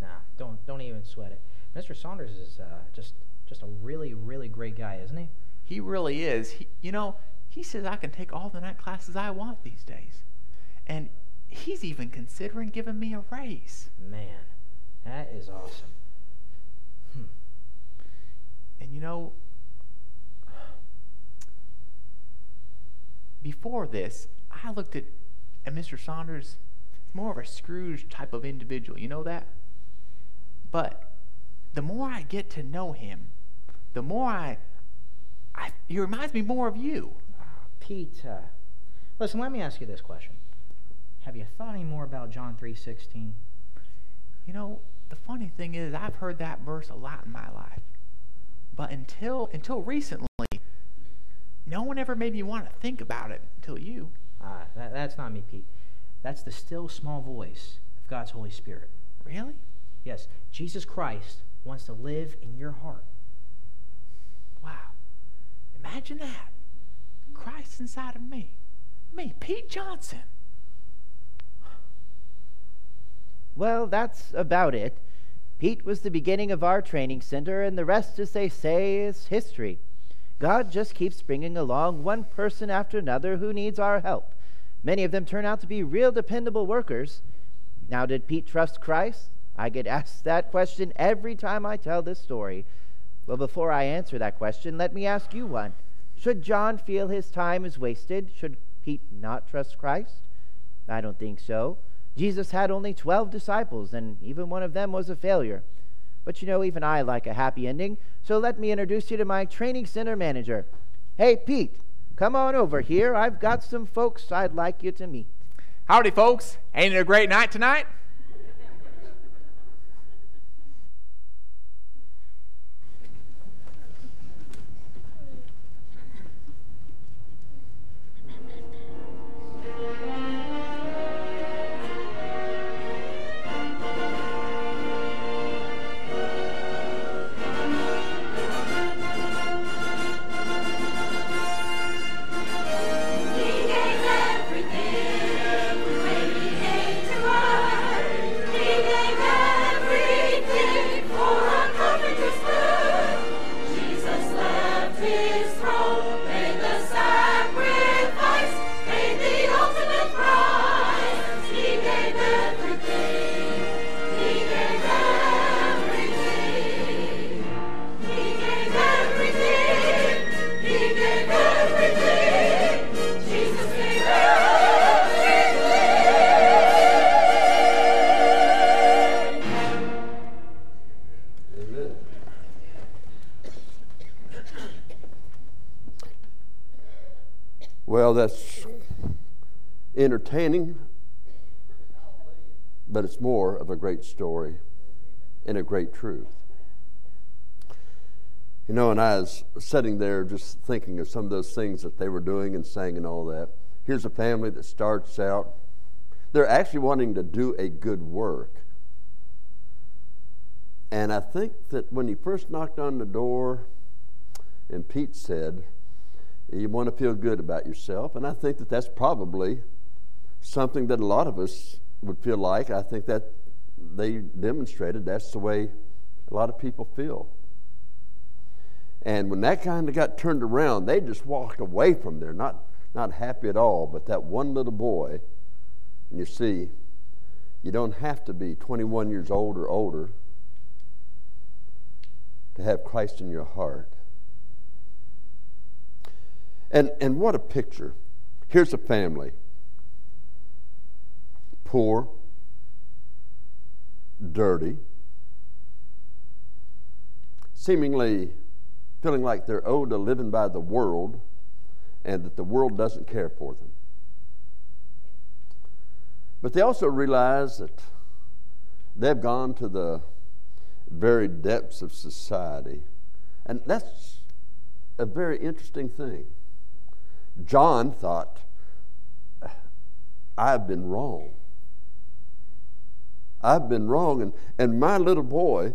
Speaker 4: Nah, don't don't even sweat it. Mr. Saunders is uh, just just a really really great guy, isn't he?
Speaker 7: He really is. He, you know, he says I can take all the night classes I want these days. And he's even considering giving me a raise.
Speaker 4: Man, that is awesome. Hmm.
Speaker 7: And you know, before this, I looked at, at Mr. Saunders more of a Scrooge type of individual. You know that? But the more I get to know him, the more I, I he reminds me more of you.
Speaker 4: Pete, uh, listen, let me ask you this question. Have you thought any more about John 3.16?
Speaker 7: You know, the funny thing is I've heard that verse a lot in my life. But until until recently, no one ever made me want to think about it until you.
Speaker 4: Ah, that, that's not me, Pete. That's the still small voice of God's Holy Spirit.
Speaker 7: Really?
Speaker 4: Yes, Jesus Christ wants to live in your heart.
Speaker 7: Wow. Imagine that. Christ inside of me. Me, Pete Johnson.
Speaker 2: Well, that's about it. Pete was the beginning of our training center, and the rest, as they say, is history. God just keeps bringing along one person after another who needs our help. Many of them turn out to be real dependable workers. Now, did Pete trust Christ? I get asked that question every time I tell this story. Well, before I answer that question, let me ask you one. Should John feel his time is wasted? Should Pete not trust Christ? I don't think so. Jesus had only 12 disciples, and even one of them was a failure. But you know, even I like a happy ending, so let me introduce you to my training center manager. Hey, Pete, come on over here. I've got some folks I'd like you to meet.
Speaker 7: Howdy, folks. Ain't it a great night tonight?
Speaker 1: Entertaining, but it's more of a great story and a great truth. You know, and I was sitting there just thinking of some of those things that they were doing and saying and all that. Here's a family that starts out, they're actually wanting to do a good work. And I think that when he first knocked on the door, and Pete said, You want to feel good about yourself. And I think that that's probably something that a lot of us would feel like. I think that they demonstrated that's the way a lot of people feel. And when that kind of got turned around, they just walked away from there, not, not happy at all. But that one little boy, and you see, you don't have to be 21 years old or older to have Christ in your heart. And, and what a picture. Here's a family poor, dirty, seemingly feeling like they're owed a living by the world and that the world doesn't care for them. But they also realize that they've gone to the very depths of society. And that's a very interesting thing. John thought, I've been wrong. I've been wrong. And, and my little boy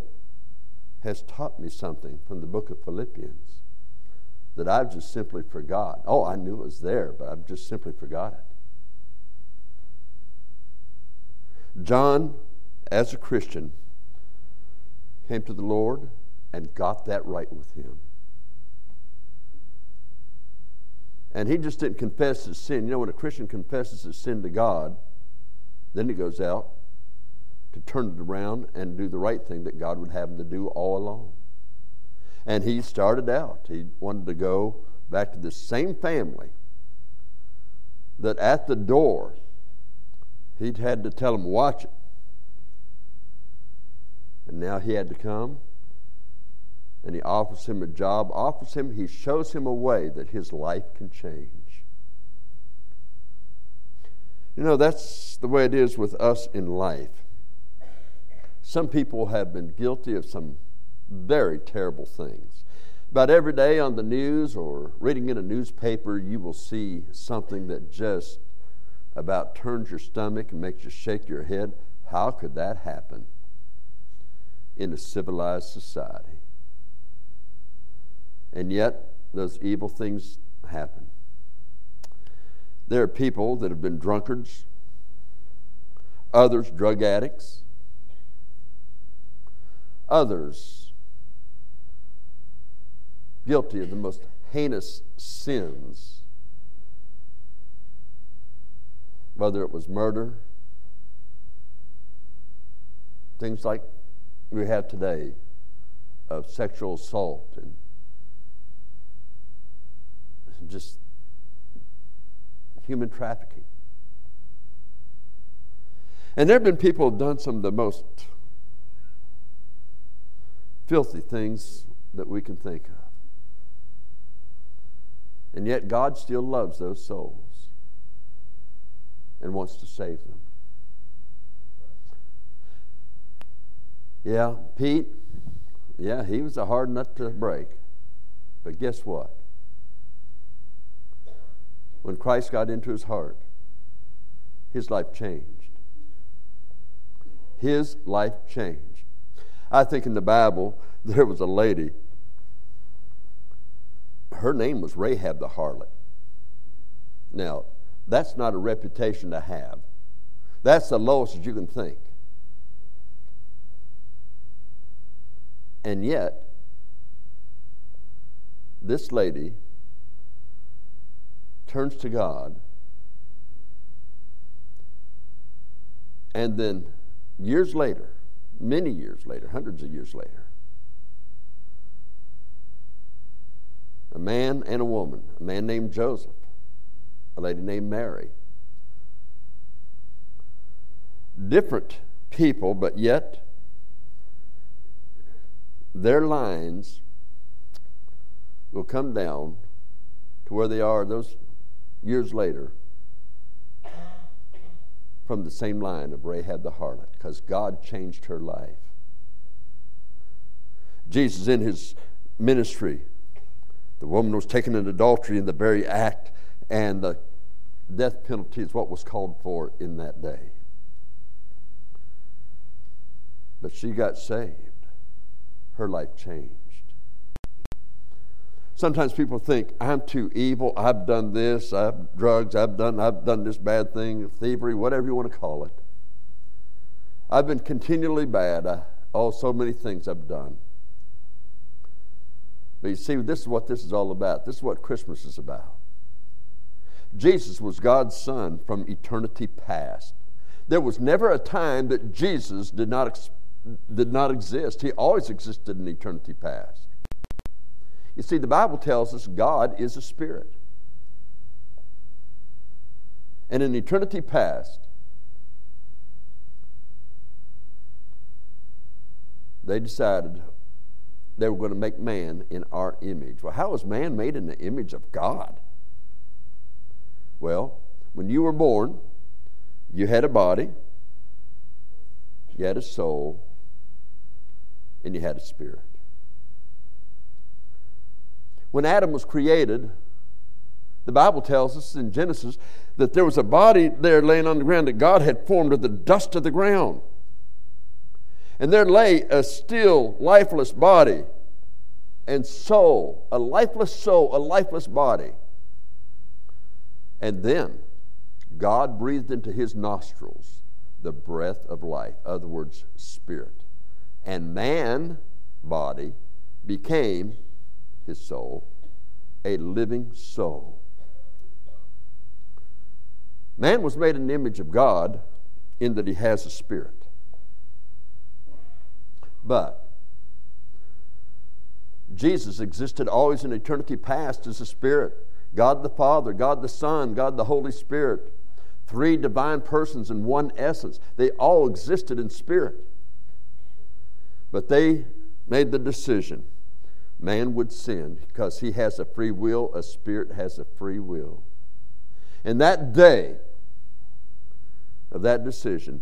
Speaker 1: has taught me something from the book of Philippians that I've just simply forgot. Oh, I knew it was there, but I've just simply forgot it. John, as a Christian, came to the Lord and got that right with him. And he just didn't confess his sin. You know, when a Christian confesses his sin to God, then he goes out to turn it around and do the right thing that God would have him to do all along. And he started out, he wanted to go back to the same family that at the door he'd had to tell them, watch it. And now he had to come and he offers him a job, offers him, he shows him a way that his life can change. You know, that's the way it is with us in life. Some people have been guilty of some very terrible things. About every day on the news or reading in a newspaper, you will see something that just about turns your stomach and makes you shake your head. How could that happen in a civilized society? And yet, those evil things happen. There are people that have been drunkards, others drug addicts, others guilty of the most heinous sins, whether it was murder, things like we have today of sexual assault and just human trafficking. And there have been people who have done some of the most filthy things that we can think of. And yet, God still loves those souls and wants to save them. Yeah, Pete, yeah, he was a hard nut to break. But guess what? when Christ got into his heart, his life changed. His life changed. I think in the Bible, there was a lady, her name was Rahab the harlot. Now, that's not a reputation to have. That's the lowest that you can think. And yet, this lady turns to God, and then years later, many years later, hundreds of years later, a man and a woman, a man named Joseph, a lady named Mary. Different people, but yet their lines will come down to where they are, those years later from the same line of Rahab the harlot because God changed her life. Jesus, in his ministry, the woman was taken in adultery in the very act, and the death penalty is what was called for in that day. But she got saved. her life changed. Sometimes people think I'm too evil. I've done this. I've drugs. I've done. I've done this bad thing, thievery, whatever you want to call it. I've been continually bad. I, oh, so many things I've done. But you see, this is what this is all about. This is what Christmas is about. Jesus was God's Son from eternity past. There was never a time that Jesus did not, did not exist. He always existed in eternity past. You see, the Bible tells us God is a spirit. And in eternity past, they decided they were going to make man in our image. Well, how was man made in the image of God? Well, when you were born, you had a body, you had a soul, and you had a spirit. When Adam was created, the Bible tells us in Genesis that there was a body there laying on the ground that God had formed of the dust of the ground. And there lay a still, lifeless body and soul, a lifeless soul, a lifeless body. And then God breathed into his nostrils the breath of life, other words, spirit. And man body became his soul, a living soul. Man was made in the image of God in that he has a spirit. But Jesus existed always in eternity past as a spirit. God the Father, God the Son, God the Holy Spirit. Three divine persons in one essence. They all existed in spirit. But they made the decision man would sin because he has a free will, a spirit has a free will. And that day of that decision,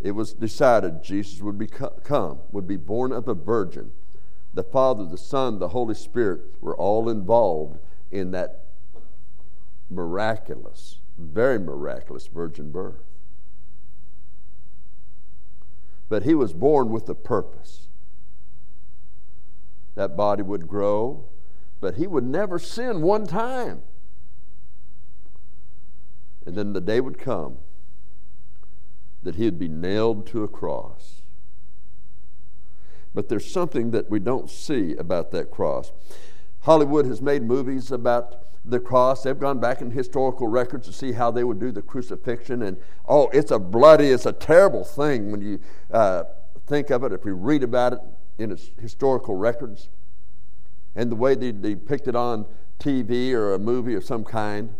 Speaker 1: it was decided Jesus would become, would be born of a virgin. The Father, the Son, the Holy Spirit were all involved in that miraculous, very miraculous virgin birth. But he was born with a purpose. That body would grow, but he would never sin one time. And then the day would come that he would be nailed to a cross. But there's something that we don't see about that cross. Hollywood has made movies about the cross. They've gone back in historical records to see how they would do the crucifixion. And oh, it's a bloody, it's a terrible thing when you uh, think of it, if we read about it in its historical records and the way they depict it on TV or a movie of some kind.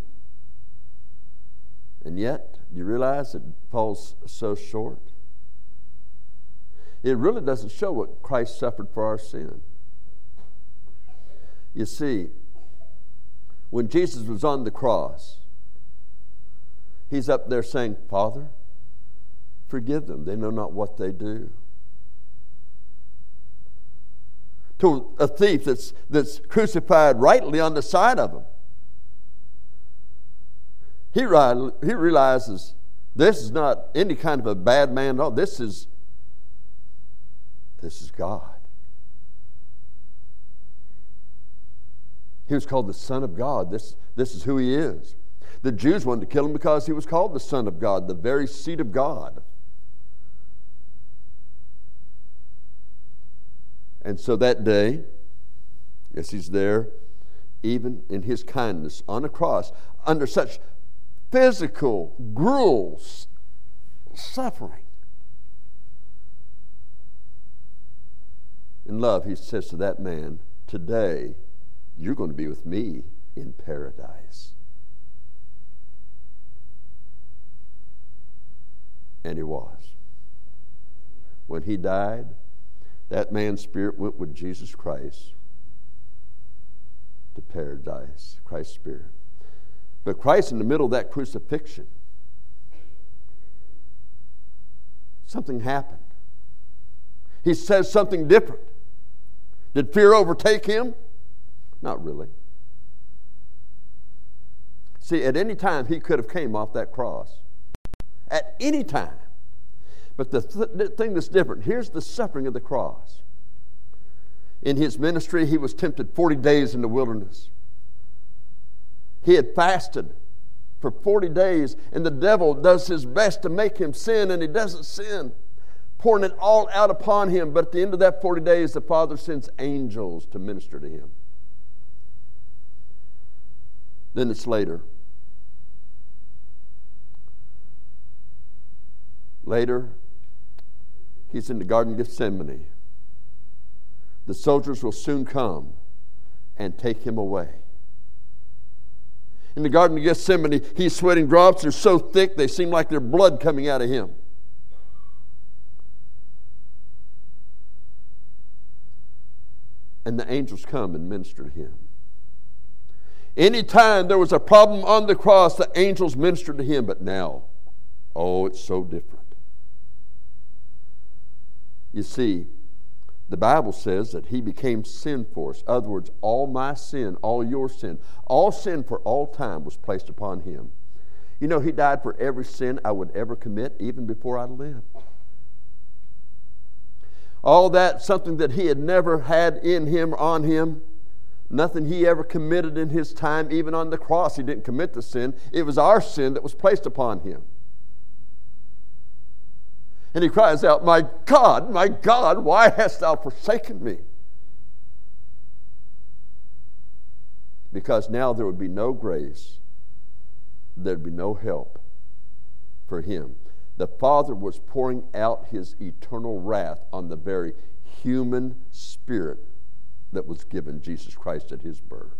Speaker 1: And yet, do you realize it falls so short? It really doesn't show what Christ suffered for our sin. You see, when Jesus was on the cross, he's up there saying, Father, forgive them. They know not what they do. To a thief that's, that's crucified rightly on the side of him he, he realizes this is not any kind of a bad man at all. This is, this is God. He was called the Son of God. This, this is who he is. The Jews wanted to kill him because he was called the Son of God, the very seed of God. And so that day, yes, he's there, even in his kindness on a cross, under such physical, gruels, suffering. In love, he says to that man, Today, you're going to be with me in paradise. And he was. When he died, that man's spirit went with Jesus Christ to paradise, Christ's spirit. But Christ, in the middle of that crucifixion, something happened. He says something different. Did fear overtake him? Not really. See, at any time he could have came off that cross. At any time. But the th- thing that's different, here's the suffering of the cross. In his ministry, he was tempted 40 days in the wilderness. He had fasted for 40 days, and the devil does his best to make him sin, and he doesn't sin, pouring it all out upon him. But at the end of that 40 days, the Father sends angels to minister to him. Then it's later. Later, he's in the Garden of Gethsemane. The soldiers will soon come and take him away. In the Garden of Gethsemane, he's sweating drops. They're so thick, they seem like they're blood coming out of him. And the angels come and minister to him. Anytime there was a problem on the cross, the angels ministered to him. But now, oh, it's so different. You see, the Bible says that he became sin for us. In other words, all my sin, all your sin, all sin for all time was placed upon him. You know, he died for every sin I would ever commit, even before I lived. All that, something that he had never had in him on him, nothing he ever committed in his time, even on the cross. He didn't commit the sin, it was our sin that was placed upon him. And he cries out, My God, my God, why hast thou forsaken me? Because now there would be no grace, there'd be no help for him. The Father was pouring out his eternal wrath on the very human spirit that was given Jesus Christ at his birth.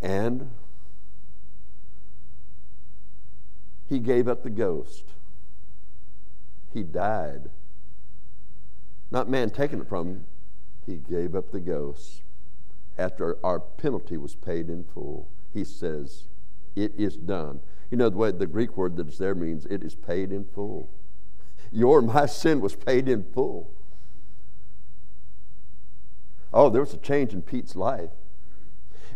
Speaker 1: And he gave up the ghost. He died. Not man taking it from him, he gave up the ghost. After our penalty was paid in full, he says, It is done. You know the way the Greek word that is there means it is paid in full. Your my sin was paid in full. Oh, there was a change in Pete's life.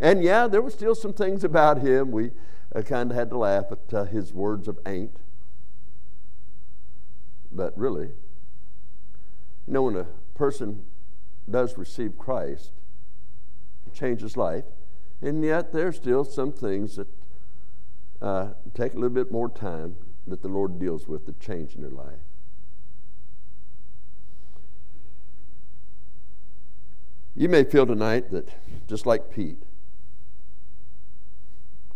Speaker 1: And yeah, there were still some things about him. We I kind of had to laugh at uh, his words of ain't. But really, you know, when a person does receive Christ, it changes life, and yet there's still some things that uh, take a little bit more time that the Lord deals with to change in their life. You may feel tonight that, just like Pete,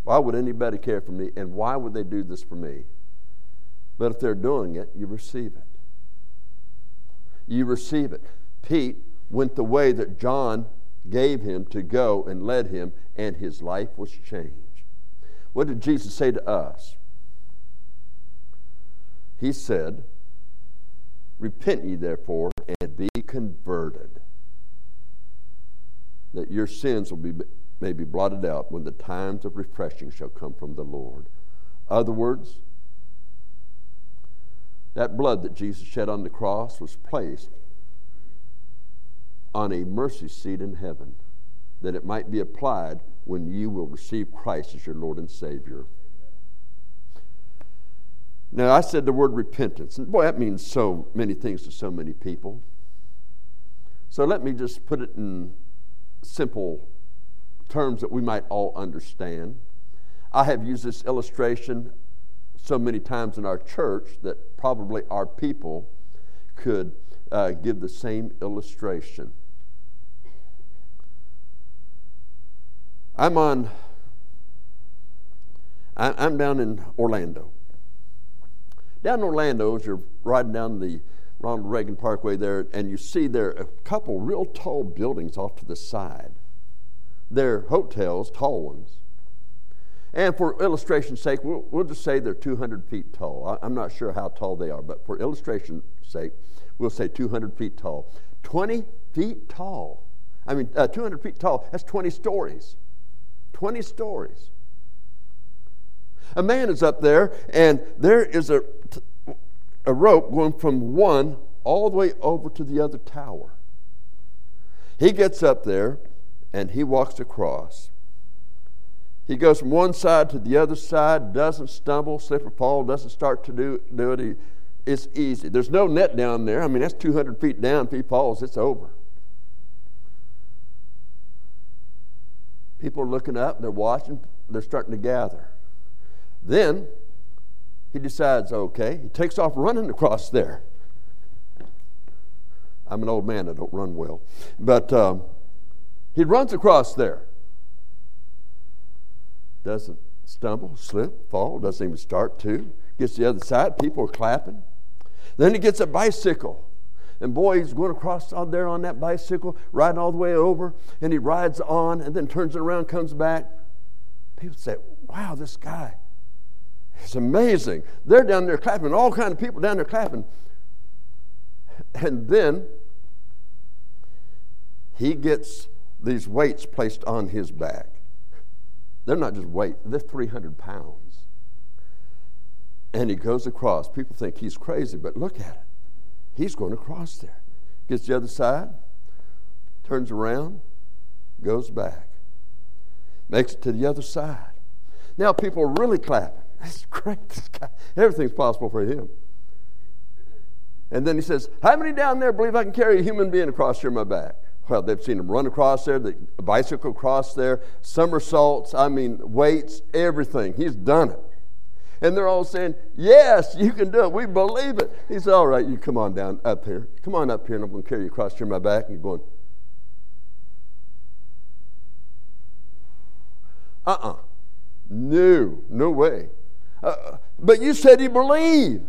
Speaker 1: why would anybody care for me? And why would they do this for me? But if they're doing it, you receive it. You receive it. Pete went the way that John gave him to go and led him, and his life was changed. What did Jesus say to us? He said, Repent ye therefore and be converted, that your sins will be may be blotted out when the times of refreshing shall come from the Lord. Other words, that blood that Jesus shed on the cross was placed on a mercy seat in heaven that it might be applied when you will receive Christ as your Lord and Savior. Now, I said the word repentance, and boy, that means so many things to so many people. So let me just put it in simple terms that we might all understand. I have used this illustration so many times in our church that probably our people could uh, give the same illustration. I'm on, I'm down in Orlando. Down in Orlando, as you're riding down the Ronald Reagan Parkway there, and you see there a couple real tall buildings off to the side. They're hotels, tall ones. And for illustration's sake, we'll, we'll just say they're 200 feet tall. I, am not sure how tall they are, but for illustration's sake, we'll say 200 feet tall. 20 feet tall. I mean, uh, 200 feet tall, that's 20 stories. 20 stories. A man is up there, and there is a, a rope going from one all the way over to the other tower. He gets up there, and he walks across. He goes from one side to the other side, doesn't stumble, slip or fall, doesn't start to do, do it. He, it's easy. There's no net down there. I mean, that's 200 feet down. If he falls, it's over. People are looking up, they're watching, they're starting to gather. Then he decides, okay, he takes off running across there. I'm an old man, I don't run well. But um, he runs across there. Doesn't stumble, slip, fall, doesn't even start to. Gets to the other side, people are clapping. Then he gets a bicycle. And boy, he's going across out there on that bicycle, riding all the way over, and he rides on and then turns around, comes back. People say, Wow, this guy. It's amazing. They're down there clapping, all kind of people down there clapping. And then he gets these weights placed on his back. They're not just weight, they're 300 pounds. And he goes across. People think he's crazy, but look at it. He's going across there. Gets the other side, turns around, goes back, makes it to the other side. Now people are really clapping. That's great. This guy, everything's possible for him. And then he says, How many down there believe I can carry a human being across here on my back? Well, they've seen him run across there, the bicycle across there, somersaults, I mean, weights, everything. He's done it. And they're all saying, Yes, you can do it. We believe it. He said, All right, you come on down up here. Come on up here, and I'm going to carry you across here my back. And you're going, Uh uh-uh. uh No, no way. Uh, but you said you believe.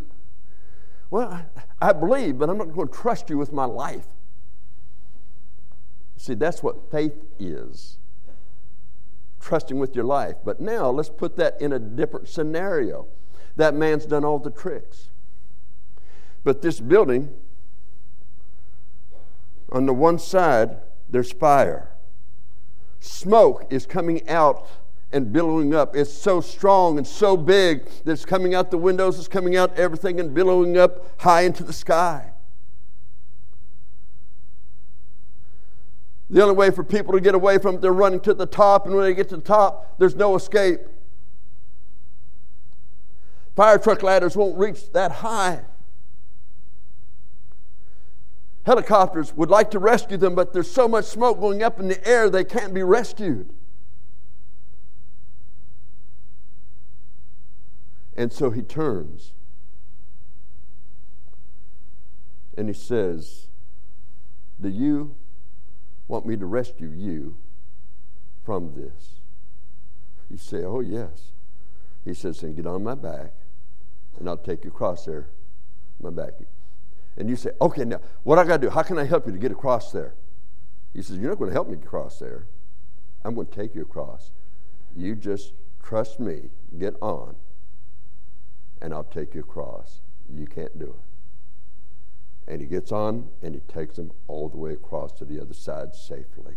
Speaker 1: Well, I, I believe, but I'm not going to trust you with my life. See, that's what faith is trusting with your life. But now let's put that in a different scenario. That man's done all the tricks. But this building, on the one side, there's fire. Smoke is coming out and billowing up. It's so strong and so big that it's coming out the windows, it's coming out everything and billowing up high into the sky. The only way for people to get away from it, they're running to the top, and when they get to the top, there's no escape. Fire truck ladders won't reach that high. Helicopters would like to rescue them, but there's so much smoke going up in the air they can't be rescued. And so he turns and he says, Do you want me to rescue you from this? You say, Oh, yes. He says, Then get on my back and I'll take you across there, my back. And you say, Okay, now, what I got to do? How can I help you to get across there? He says, You're not going to help me across there. I'm going to take you across. You just trust me, get on, and I'll take you across. You can't do it. And he gets on and he takes them all the way across to the other side safely.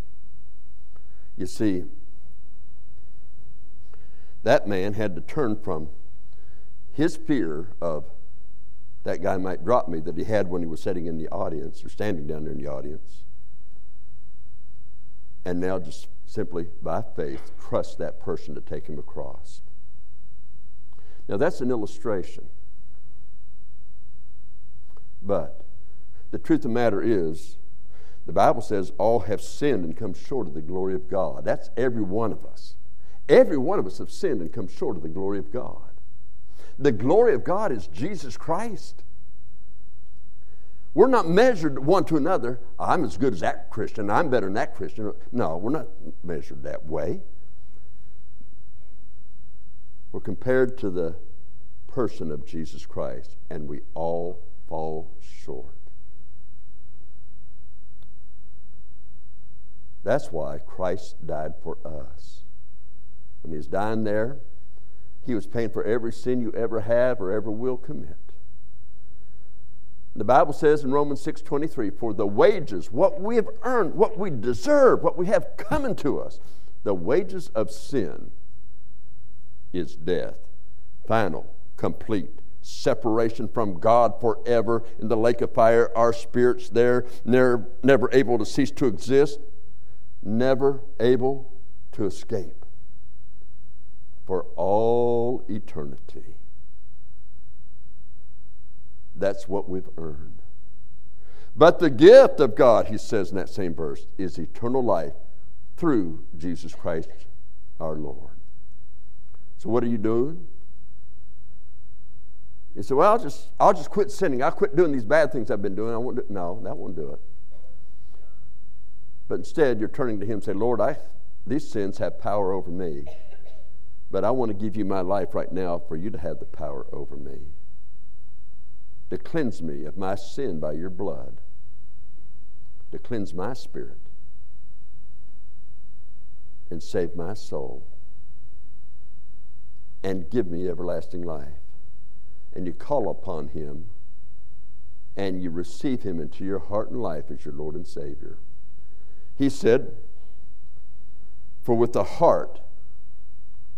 Speaker 1: You see, that man had to turn from his fear of that guy might drop me that he had when he was sitting in the audience or standing down there in the audience. And now just simply by faith trust that person to take him across. Now, that's an illustration. But the truth of the matter is, the Bible says all have sinned and come short of the glory of God. That's every one of us. Every one of us have sinned and come short of the glory of God. The glory of God is Jesus Christ. We're not measured one to another. I'm as good as that Christian. I'm better than that Christian. No, we're not measured that way. We're compared to the person of Jesus Christ, and we all fall short. That's why Christ died for us. When he was dying there, he was paying for every sin you ever have or ever will commit. The Bible says in Romans 6:23, "For the wages, what we have earned, what we deserve, what we have coming to us, the wages of sin is death. Final, complete separation from God forever in the lake of fire. Our spirits there, never, never able to cease to exist, never able to escape for all eternity. That's what we've earned. But the gift of God, he says in that same verse, is eternal life through Jesus Christ our Lord. So what are you doing? You say, well, I'll just, I'll just quit sinning. I'll quit doing these bad things I've been doing. I won't do, no, that won't do it. But instead, you're turning to Him and say, Lord, I, these sins have power over me. But I want to give you my life right now for you to have the power over me. To cleanse me of my sin by your blood. To cleanse my spirit. And save my soul. And give me everlasting life. And you call upon him and you receive him into your heart and life as your Lord and Savior. He said, For with the heart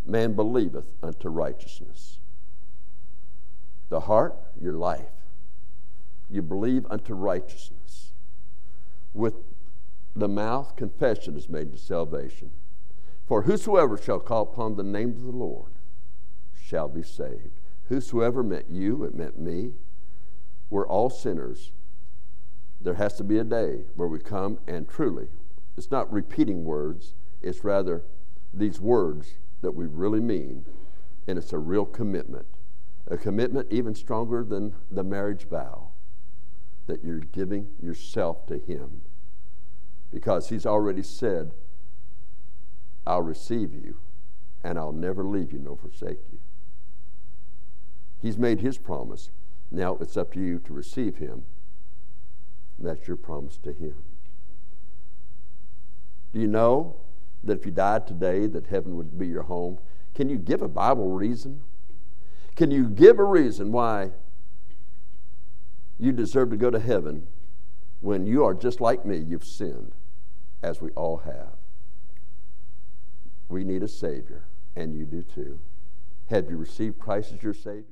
Speaker 1: man believeth unto righteousness. The heart, your life. You believe unto righteousness. With the mouth, confession is made to salvation. For whosoever shall call upon the name of the Lord shall be saved. Whosoever meant you, it meant me. We're all sinners. There has to be a day where we come and truly it's not repeating words, it's rather these words that we really mean, and it's a real commitment. A commitment even stronger than the marriage vow that you're giving yourself to Him. Because He's already said, I'll receive you and I'll never leave you nor forsake you. He's made His promise. Now it's up to you to receive Him. And that's your promise to Him. Do you know that if you died today, that heaven would be your home? Can you give a Bible reason? Can you give a reason why you deserve to go to heaven when you are just like me? You've sinned, as we all have. We need a Savior, and you do too. Have you received Christ as your Savior?